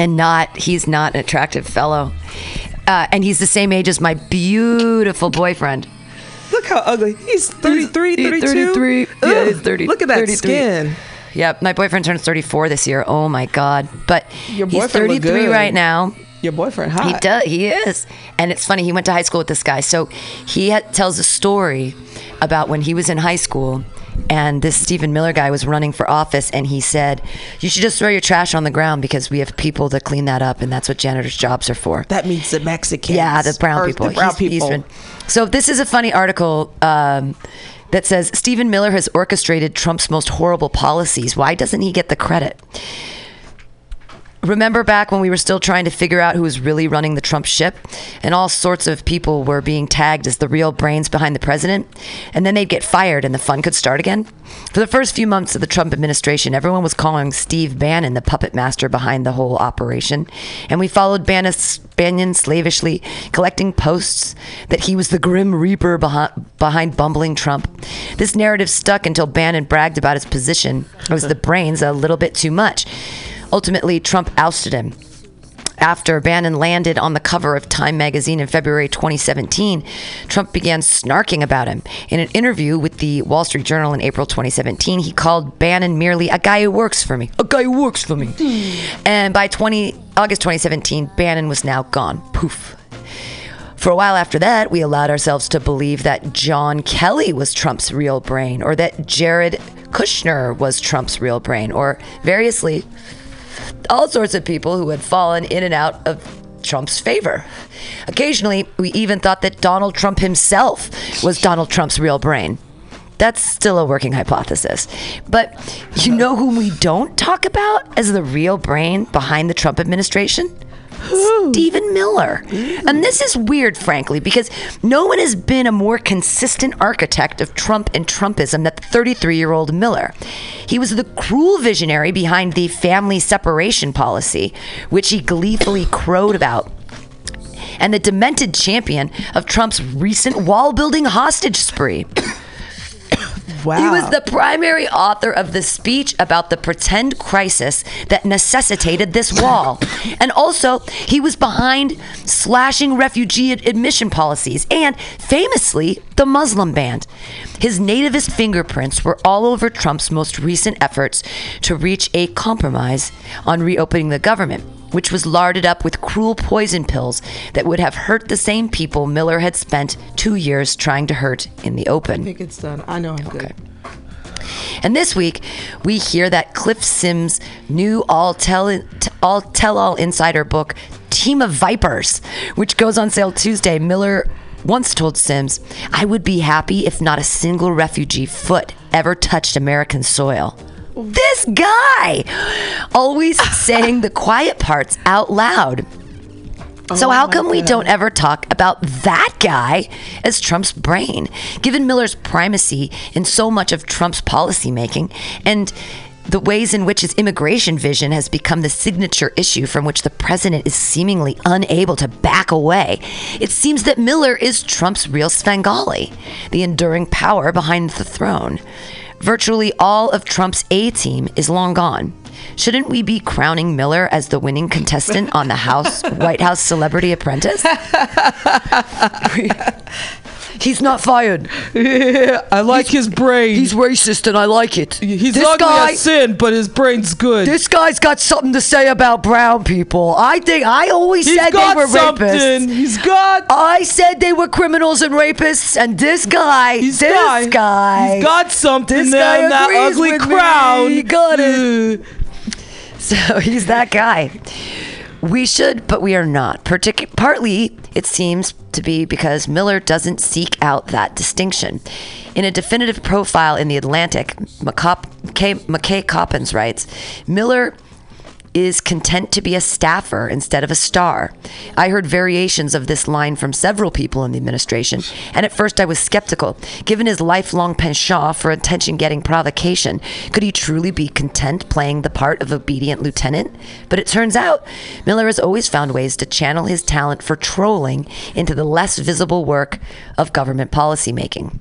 and not. He's not an attractive fellow. Uh, and he's the same age as my beautiful boyfriend. Look how ugly. He's 33, He's 32. 33. Yeah, he's 30 Look at that 33. skin. Yep, my boyfriend turns 34 this year. Oh my god! But he's boyfriend look 33 good. right now. Your boyfriend hot. He does. He is, and it's funny. He went to high school with this guy, so he ha- tells a story about when he was in high school, and this Stephen Miller guy was running for office, and he said, "You should just throw your trash on the ground because we have people to clean that up, and that's what janitors' jobs are for." That means the Mexicans. Yeah, the brown people. The brown He's- he's people. been- so this is a funny article um, that says Stephen Miller has orchestrated Trump's most horrible policies. Why doesn't he get the credit? Remember back when we were still trying to figure out who was really running the Trump ship, and all sorts of people were being tagged as the real brains behind the president, and then they'd get fired and the fun could start again? For the first few months of the Trump administration, everyone was calling Steve Bannon the puppet master behind the whole operation, and we followed Bannon slavishly, collecting posts that he was the grim reaper behind, bumbling Trump. This narrative stuck until Bannon bragged about his position as the brains a little bit too much. Ultimately, Trump ousted him. After Bannon landed on the cover of Time magazine in February 2017, Trump began snarking about him. In an interview with the Wall Street Journal in April 2017, he called Bannon merely a guy who works for me. A guy who works for me. And by 20 August 2017, Bannon was now gone. Poof. For a while after that, we allowed ourselves to believe that John Kelly was Trump's real brain, or that Jared Kushner was Trump's real brain, or variously all sorts of people who had fallen in and out of Trump's favor. Occasionally, we even thought that Donald Trump himself was Donald Trump's real brain. That's still a working hypothesis. But you know whom we don't talk about as the real brain behind the Trump administration? Stephen Miller. And this is weird, frankly, because no one has been a more consistent architect of Trump and Trumpism than the 33 year old Miller. He was the cruel visionary behind the family separation policy, which he gleefully crowed about. And the demented champion of Trump's recent wall building hostage spree. Wow. He was the primary author of the speech about the pretend crisis that necessitated this wall. and also, he was behind slashing refugee admission policies and, famously, the Muslim ban. His nativist fingerprints were all over Trump's most recent efforts to reach a compromise on reopening the government. Which was larded up with cruel poison pills that would have hurt the same people Miller had spent two years trying to hurt in the open. I think it's done. I know I'm good. And this week, we hear that Cliff Sims' new all tell all tell all insider book, Team of Vipers, which goes on sale Tuesday. Miller once told Sims, "I would be happy if not a single refugee foot ever touched American soil." This guy, always saying the quiet parts out loud. So oh how come we don't ever talk about that guy as Trump's brain, given Miller's primacy in so much of Trump's policymaking and the ways in which his immigration vision has become the signature issue from which the president is seemingly unable to back away. It seems that Miller is Trump's real Svengali, the enduring power behind the throne. Virtually all of Trump's A team is long gone. Shouldn't we be crowning Miller as the winning contestant on the House White House Celebrity Apprentice? He's not fired. I like his brain. He's racist, and I like it. He's this ugly guy, as sin, but his brain's good. this guy's got something to say about brown people. I think I always He's said they were something. rapists. He's got. I said they were criminals and rapists, and this guy, He's this got, guy, He's got something this there guy in that ugly crown. He got it. So he's that guy. We should, but we are not. Partic- partly, it seems to be because Miller doesn't seek out that distinction. In a definitive profile in The Atlantic, McCop- McKay, McKay Coppins writes Miller is content to be a staffer instead of a star. I heard variations of this line from several people in the administration, and at first I was skeptical. Given his lifelong penchant for attention getting provocation, could he truly be content playing the part of obedient lieutenant? But it turns out Miller has always found ways to channel his talent for trolling into the less visible work of government policymaking.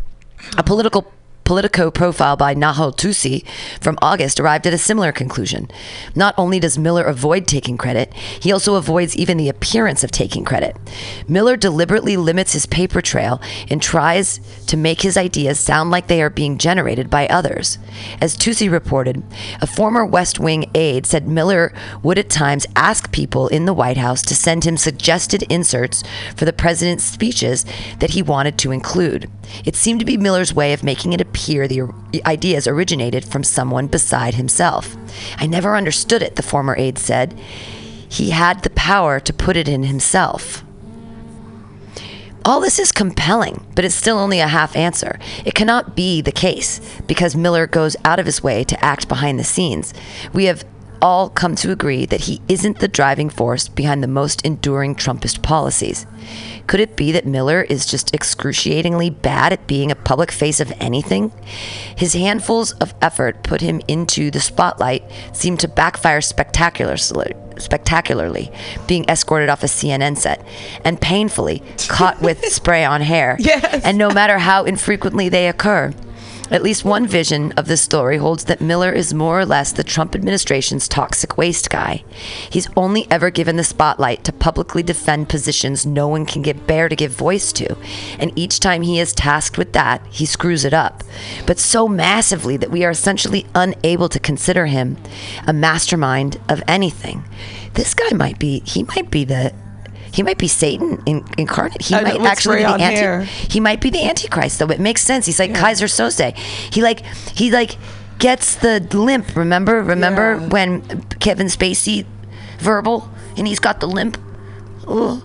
A political Politico profile by Nahal Toosi from August arrived at a similar conclusion. Not only does Miller avoid taking credit, he also avoids even the appearance of taking credit. Miller deliberately limits his paper trail and tries to make his ideas sound like they are being generated by others. As Toosi reported, a former West Wing aide said Miller would at times ask people in the White House to send him suggested inserts for the president's speeches that he wanted to include. It seemed to be Miller's way of making it appear the ideas originated from someone beside himself. I never understood it, the former aide said. He had the power to put it in himself. All this is compelling, but it's still only a half answer. It cannot be the case because Miller goes out of his way to act behind the scenes. We have all come to agree that he isn't the driving force behind the most enduring Trumpist policies. Could it be that Miller is just excruciatingly bad at being a public face of anything? His handfuls of effort put him into the spotlight seemed to backfire spectacularly, spectacularly, being escorted off a CNN set and painfully caught with spray on hair. Yes. And no matter how infrequently they occur. At least one vision of this story holds that Miller is more or less the Trump administration's toxic waste guy. He's only ever given the spotlight to publicly defend positions no one can get bear to give voice to, and each time he is tasked with that, he screws it up. But so massively that we are essentially unable to consider him a mastermind of anything. This guy might be he might be the he might be Satan in, incarnate. He I might actually be the hair. He might be the Antichrist, though. It makes sense. He's like Keyser Soze. He like he like gets the limp. Remember, remember Yeah. when Kevin Spacey verbal and he's got the limp.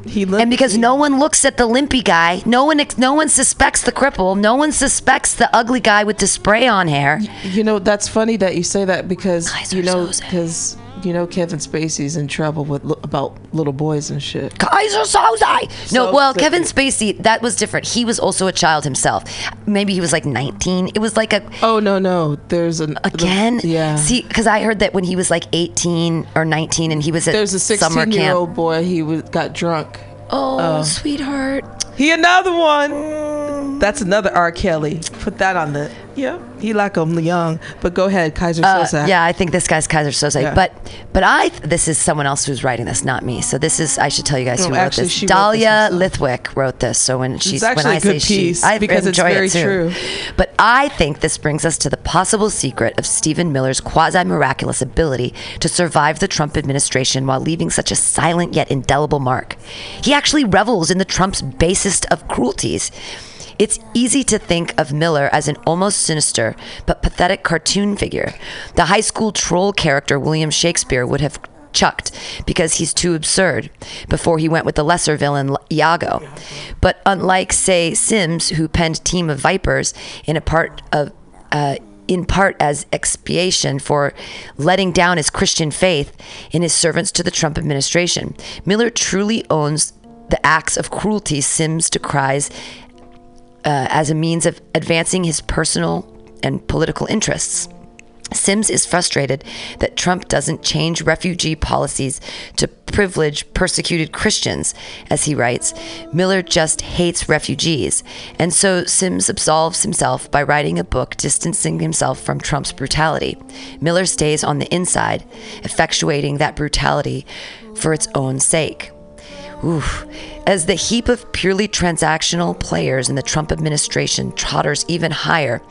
He limp- and because no one looks at the limpy guy, no one no one suspects the cripple, no one suspects the ugly guy with the spray on hair. You know, that's funny that you say that because Keyser you know because you know Kevin Spacey's in trouble with li- about little boys and shit. Keyser Soze. No, So well, sick. Kevin Spacey, that was different. He was also a child himself. Maybe he was like 19. It was like a Oh no no, there's an again. yeah. See, because I heard that when he was like 18 or 19, and he was at there's a summer 16 camp. year old boy. He was, got drunk. Oh, uh, sweetheart. He another one. Mm. That's another R. Kelly. Put that on the. Yeah, he like him young. But go ahead, Keyser Uh, Soze. yeah, I think this guy's Keyser Soze. Yeah. But but I this is someone else who's writing this, not me. So this is I should tell you guys No, who wrote this. she wrote this Dahlia. Lithwick wrote this. So when she's actually when I say piece she, I because it's enjoy very it too. true. But I think this brings us to the possible secret of Stephen Miller's quasi miraculous ability to survive the Trump administration while leaving such a silent yet indelible mark. He actually revels in the Trump's basest of cruelties. It's easy to think of Miller as an almost sinister but pathetic cartoon figure. The high school troll character William Shakespeare would have chucked because he's too absurd before he went with the lesser villain Iago. But unlike, say, Sims, who penned Team of Vipers in a part of uh, in part as expiation for letting down his Christian faith in his servants to the Trump administration. Miller truly owns the acts of cruelty Sims decries uh, as a means of advancing his personal and political interests. Sims is frustrated that Trump doesn't change refugee policies to privilege persecuted Christians, as he writes. Miller just hates refugees. And so Sims absolves himself by writing a book distancing himself from Trump's brutality. Miller stays on the inside, effectuating that brutality for its own sake. Oof. As the heap of purely transactional players in the Trump administration totters even higher,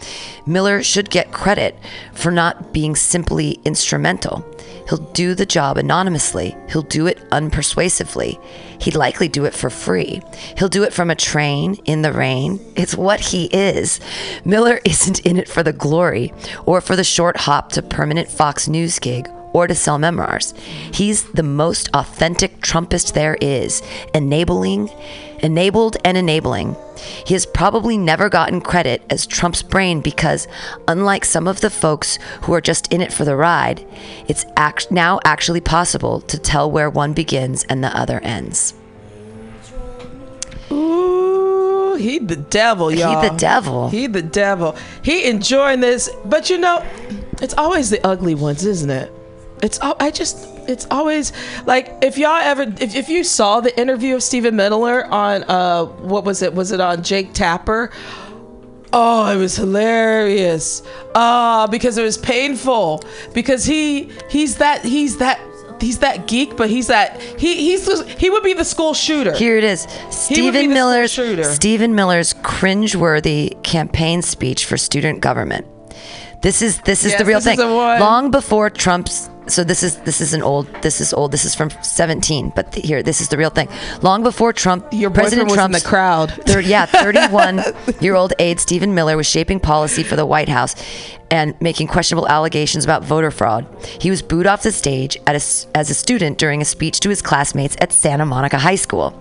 Miller should get credit for not being simply instrumental. He'll do the job anonymously. He'll do it unpersuasively. He'd likely do it for free. He'll do it from a train in the rain. It's what he is. Miller isn't in it for the glory or for the short hop to permanent Fox News gig or to sell memoirs. He's the most authentic Trumpist there is, enabling, enabled and enabling. He has probably never gotten credit as Trump's brain because, unlike some of the folks who are just in it for the ride, it's act- now actually possible to tell where one begins and the other ends. Ooh, he the devil, y'all. He the devil. He the devil. He enjoying this, but you know, it's always the ugly ones, isn't it? It's I just it's always like if y'all ever if, if you saw the interview of Stephen Miller on uh what was it was it on Jake Tapper Oh, it was hilarious. Ah, because it was painful. Because he he's that he's that he's that geek, but he's that he he's he would be the school shooter. Here it is. He would be Stephen Miller's shooter. Stephen Miller's cringeworthy campaign speech for student government. This is this is Yes, the real thing. Long before Trump's so this is this is an old this is old this is from 17 but th- here this is the real thing long before trump Your president in the crowd. thir- yeah 31 year old aide stephen miller was shaping policy for the white house and making questionable allegations about voter fraud he was booed off the stage at a as a student during a speech to his classmates at santa monica high school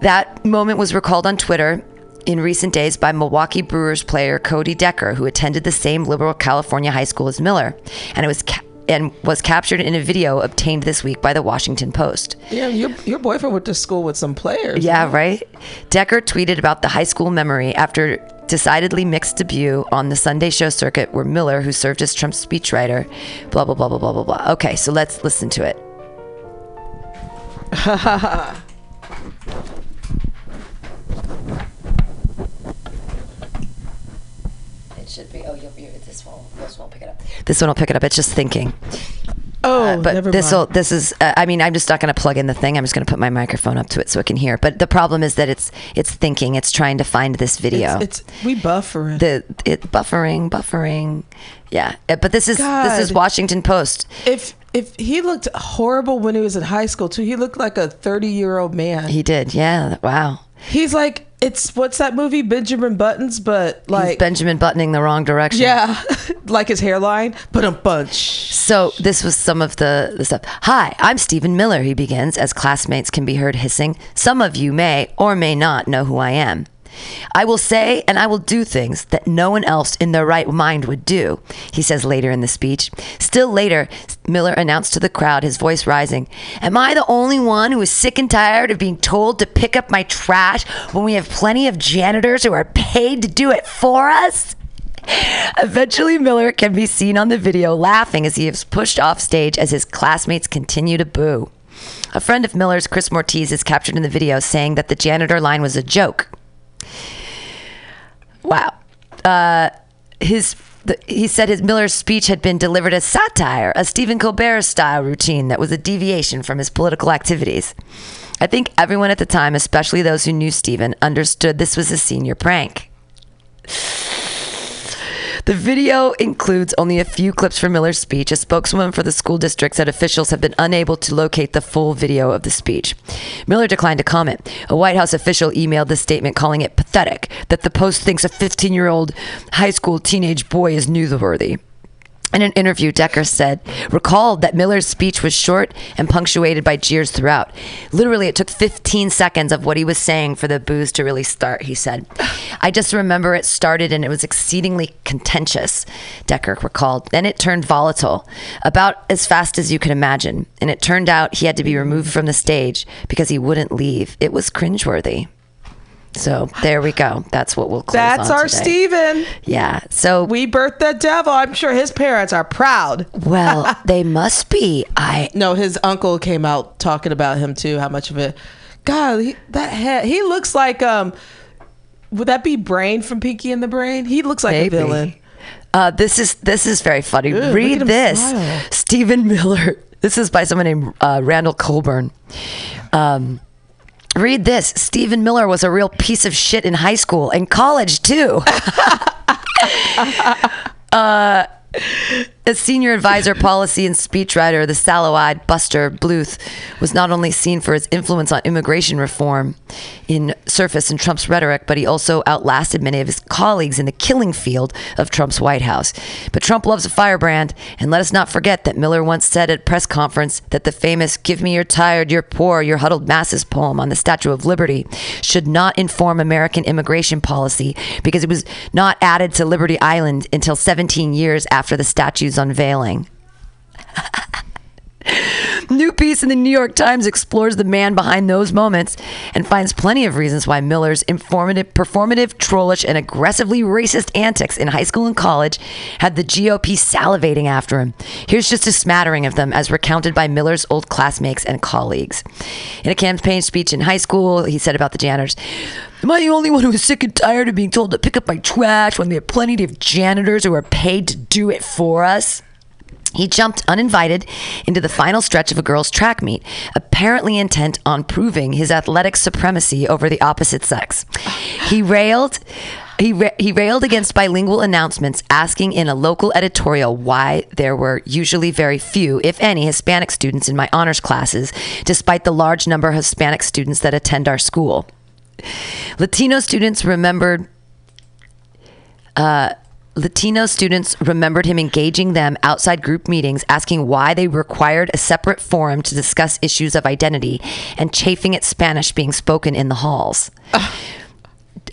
that moment was recalled on Twitter in recent days by Milwaukee Brewers player Cody Decker, who attended the same liberal California high school as Miller, and it was ca- and was captured in a video obtained this week by the Washington Post. Yeah, your your boyfriend went to school with some players. Yeah, right. Decker tweeted about the high school memory after decidedly mixed debut on the Sunday show circuit where Miller, who served as Trump's speechwriter, blah blah blah blah blah blah blah. Okay, so let's listen to it. should be. Oh, you'll, you this one. This won't pick it up. This one will pick it up. It's just thinking. Oh, Uh, but this will. This is. Uh, I mean, I'm just not going to plug in the thing. I'm just going to put my microphone up to it so it can hear. But the problem is that it's it's thinking. It's trying to find this video. It's, it's we buffering. the it buffering, buffering. Yeah, Uh, but this is this is Washington Post. if if he looked horrible when he was in high school too, he looked like a thirty year old man. He did. Yeah. Wow. He's like it's what's that movie Benjamin Buttons, but He's like Benjamin buttoning the wrong direction. yeah, like his hairline, but a bunch. So this was some of the, the stuff. Hi, I'm Stephen Miller, he begins, as classmates can be heard hissing. Some of you may or may not know who I am. I will say and I will do things that no one else in their right mind would do, he says later in the speech. Still later, Miller announced to the crowd, his voice rising, Am I the only one who is sick and tired of being told to pick up my trash when we have plenty of janitors who are paid to do it for us? Eventually, Miller can be seen on the video laughing as he is pushed off stage as his classmates continue to boo. A friend of Miller's, Chris Mortiz, is captured in the video saying that the janitor line was a joke. Wow. Uh, his the, he said his Miller's speech had been delivered as satire, a Stephen Colbert style routine that was a deviation from his political activities. I think everyone at the time, especially those who knew Stephen, understood this was a senior prank. The video includes only a few clips from Miller's speech. A spokeswoman for the school district said officials have been unable to locate the full video of the speech. Miller declined to comment. A White House official emailed the statement calling it pathetic that the Post thinks a 15 year old high school teenage boy is newsworthy. In an interview, Decker said, recalled that Miller's speech was short and punctuated by jeers throughout. Literally, it took 15 seconds of what he was saying for the booze to really start, he said. I just remember it started and it was exceedingly contentious, Decker recalled. Then it turned volatile, about as fast as you could imagine. And it turned out he had to be removed from the stage because he wouldn't leave. It was cringeworthy. So there we go. That's what we'll close That's our today. Steven. Yeah. So We birthed the devil. I'm sure his parents are proud. Well, they must be. I No, his uncle came out talking about him too. How much of it? God, he, that head. He looks like um. Would that be Brain from Pinky and the Brain? He looks like Maybe. a villain. uh, this is this is very funny. look Read this, smile. Stephen Miller. This is by someone named uh, Randall Colburn. Um, read this. Stephen Miller was a real piece of shit in high school and college too. uh, A senior advisor, policy, and speechwriter, the sallow-eyed Buster Bluth was not only seen for his influence on immigration reform in surface in Trump's rhetoric, but he also outlasted many of his colleagues in the killing field of Trump's White House. But Trump loves a firebrand, and let us not forget that Miller once said at a press conference that the famous "Give me your tired, your poor, your huddled masses" poem on the Statue of Liberty should not inform American immigration policy because it was not added to Liberty Island until 17 years after the statue's unveiling. New piece in the New York Times explores the man behind those moments and finds plenty of reasons why Miller's informative, performative, trollish, and aggressively racist antics in high school and college had the GOP salivating after him. Here's just a smattering of them as recounted by Miller's old classmates and colleagues. In a campaign speech in high school, he said about the janitors, Am I the only one who is sick and tired of being told to pick up my trash when we have plenty of janitors who are paid to do it for us? He jumped uninvited into the final stretch of a girls' track meet, apparently intent on proving his athletic supremacy over the opposite sex. He railed. He, ra- he railed against bilingual announcements, asking in a local editorial why there were usually very few, if any, Hispanic students in my honors classes, despite the large number of Hispanic students that attend our school. Latino students remembered Latino students remembered him engaging them outside group meetings, asking why they required a separate forum to discuss issues of identity, and chafing at Spanish being spoken in the halls.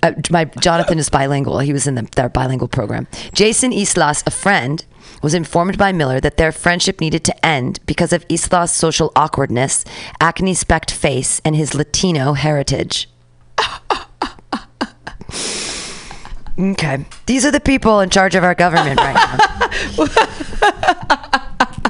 Uh, my Jonathan is bilingual. He was in the, their bilingual program. Jason Islas, a friend, was informed by Miller that their friendship needed to end because of Islas' social awkwardness, acne specked face, and his Latino heritage. Okay. These are the people in charge of our government right now.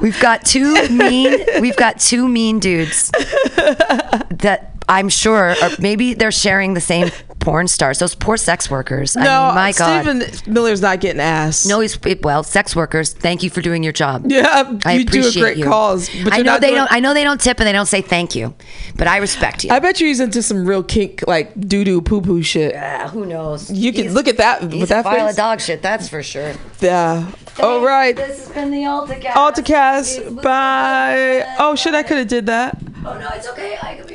we've got two mean we've got two mean dudes that I'm sure maybe they're sharing the same porn stars. Those poor sex workers. I No, mean, my God. Stephen Miller's not getting ass. No, he's well, sex workers. Thank you for doing your job. Yeah, I you do a great you. cause, but I know they doing- don't. I know they don't tip and they don't say thank you, but I respect you. I bet you he's into some real kink, like doo doo poo poo shit. Ah, who knows? You can He's- look at that He's with a that pile face. of dog shit. That's for sure. Yeah. All right. This has been the AltaCast. AltaCast. Bye. Oh shit! I could have did that. Oh no, it's okay. I could be.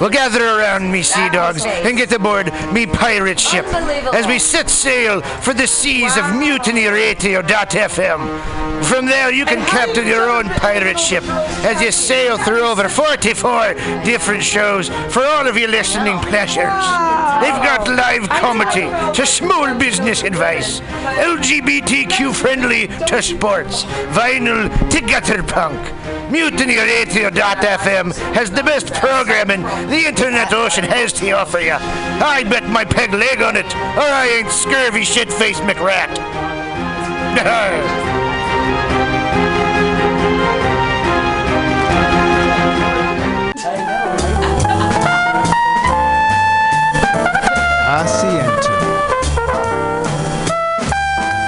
Well, gather around me, sea dogs, and get aboard me pirate ship as we set sail for the seas of mutinyradio.fm. From there, you can captain your own pirate ship as you sail through over 44 different shows for all of your listening pleasures. They've got live comedy to small business advice, LGBTQ friendly to sports, vinyl to gutter punk. MutinyRadio.fm has the best programming the internet ocean has to offer you. I bet my peg leg on it, or I ain't scurvy shit faced McRat. Asiento.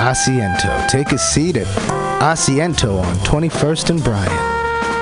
Asiento. Take a seat at Asiento on 21st and Bryant.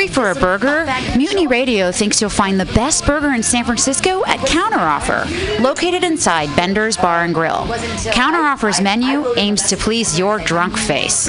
Hungry for a burger? Mutiny Radio thinks you'll find the best burger in San Francisco at Counteroffer, located inside Bender's Bar and Grill. Counteroffer's menu aims to please your drunk face.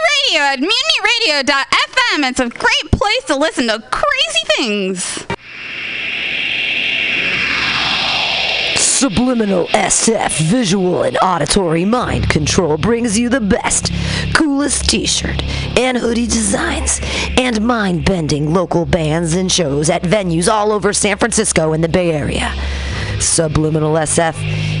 Radio at mutinyradio.fm. It's a great place to listen to crazy things. Subliminal SF visual and auditory mind control brings you the best, coolest t shirt and hoodie designs and mind bending local bands and shows at venues all over San Francisco and the Bay Area. Subliminal SF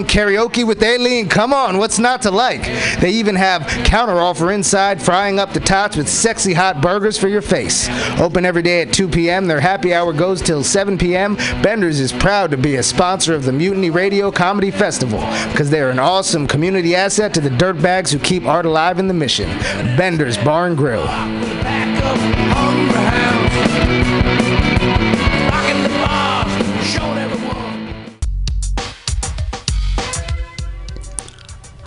karaoke with Aileen. Come on, what's not to like? They even have counter offer inside, frying up the tots with sexy hot burgers for your face. Open every day at 2 p.m. Their happy hour goes till 7 p.m. Bender's is proud to be a sponsor of the Mutiny Radio Comedy Festival because they're an awesome community asset to the dirtbags who keep art alive in the mission. Bender's Bar and Grill.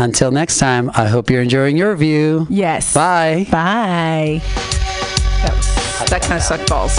Until next time, I hope you're enjoying your view. Yes. Bye. Bye. That, was, that kind of sucked balls.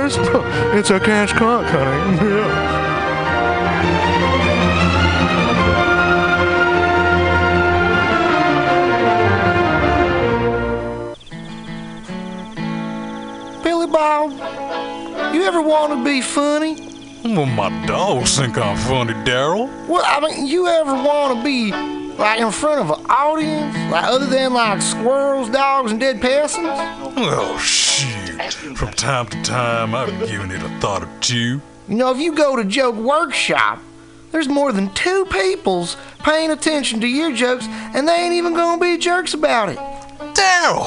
It's a cash cock, honey. Yeah. Billy Bob, you ever want to be funny? Well, my dogs think I'm funny, Daryl. Well, I mean, you ever want to be like in front of an audience, like other than like squirrels, dogs, and dead peasants? Oh, well, shoot. From time to time, I've given it a thought or two. You know, if you go to Joke Workshop, there's more than two peoples paying attention to your jokes, and they ain't even gonna be jerks about it. Daryl,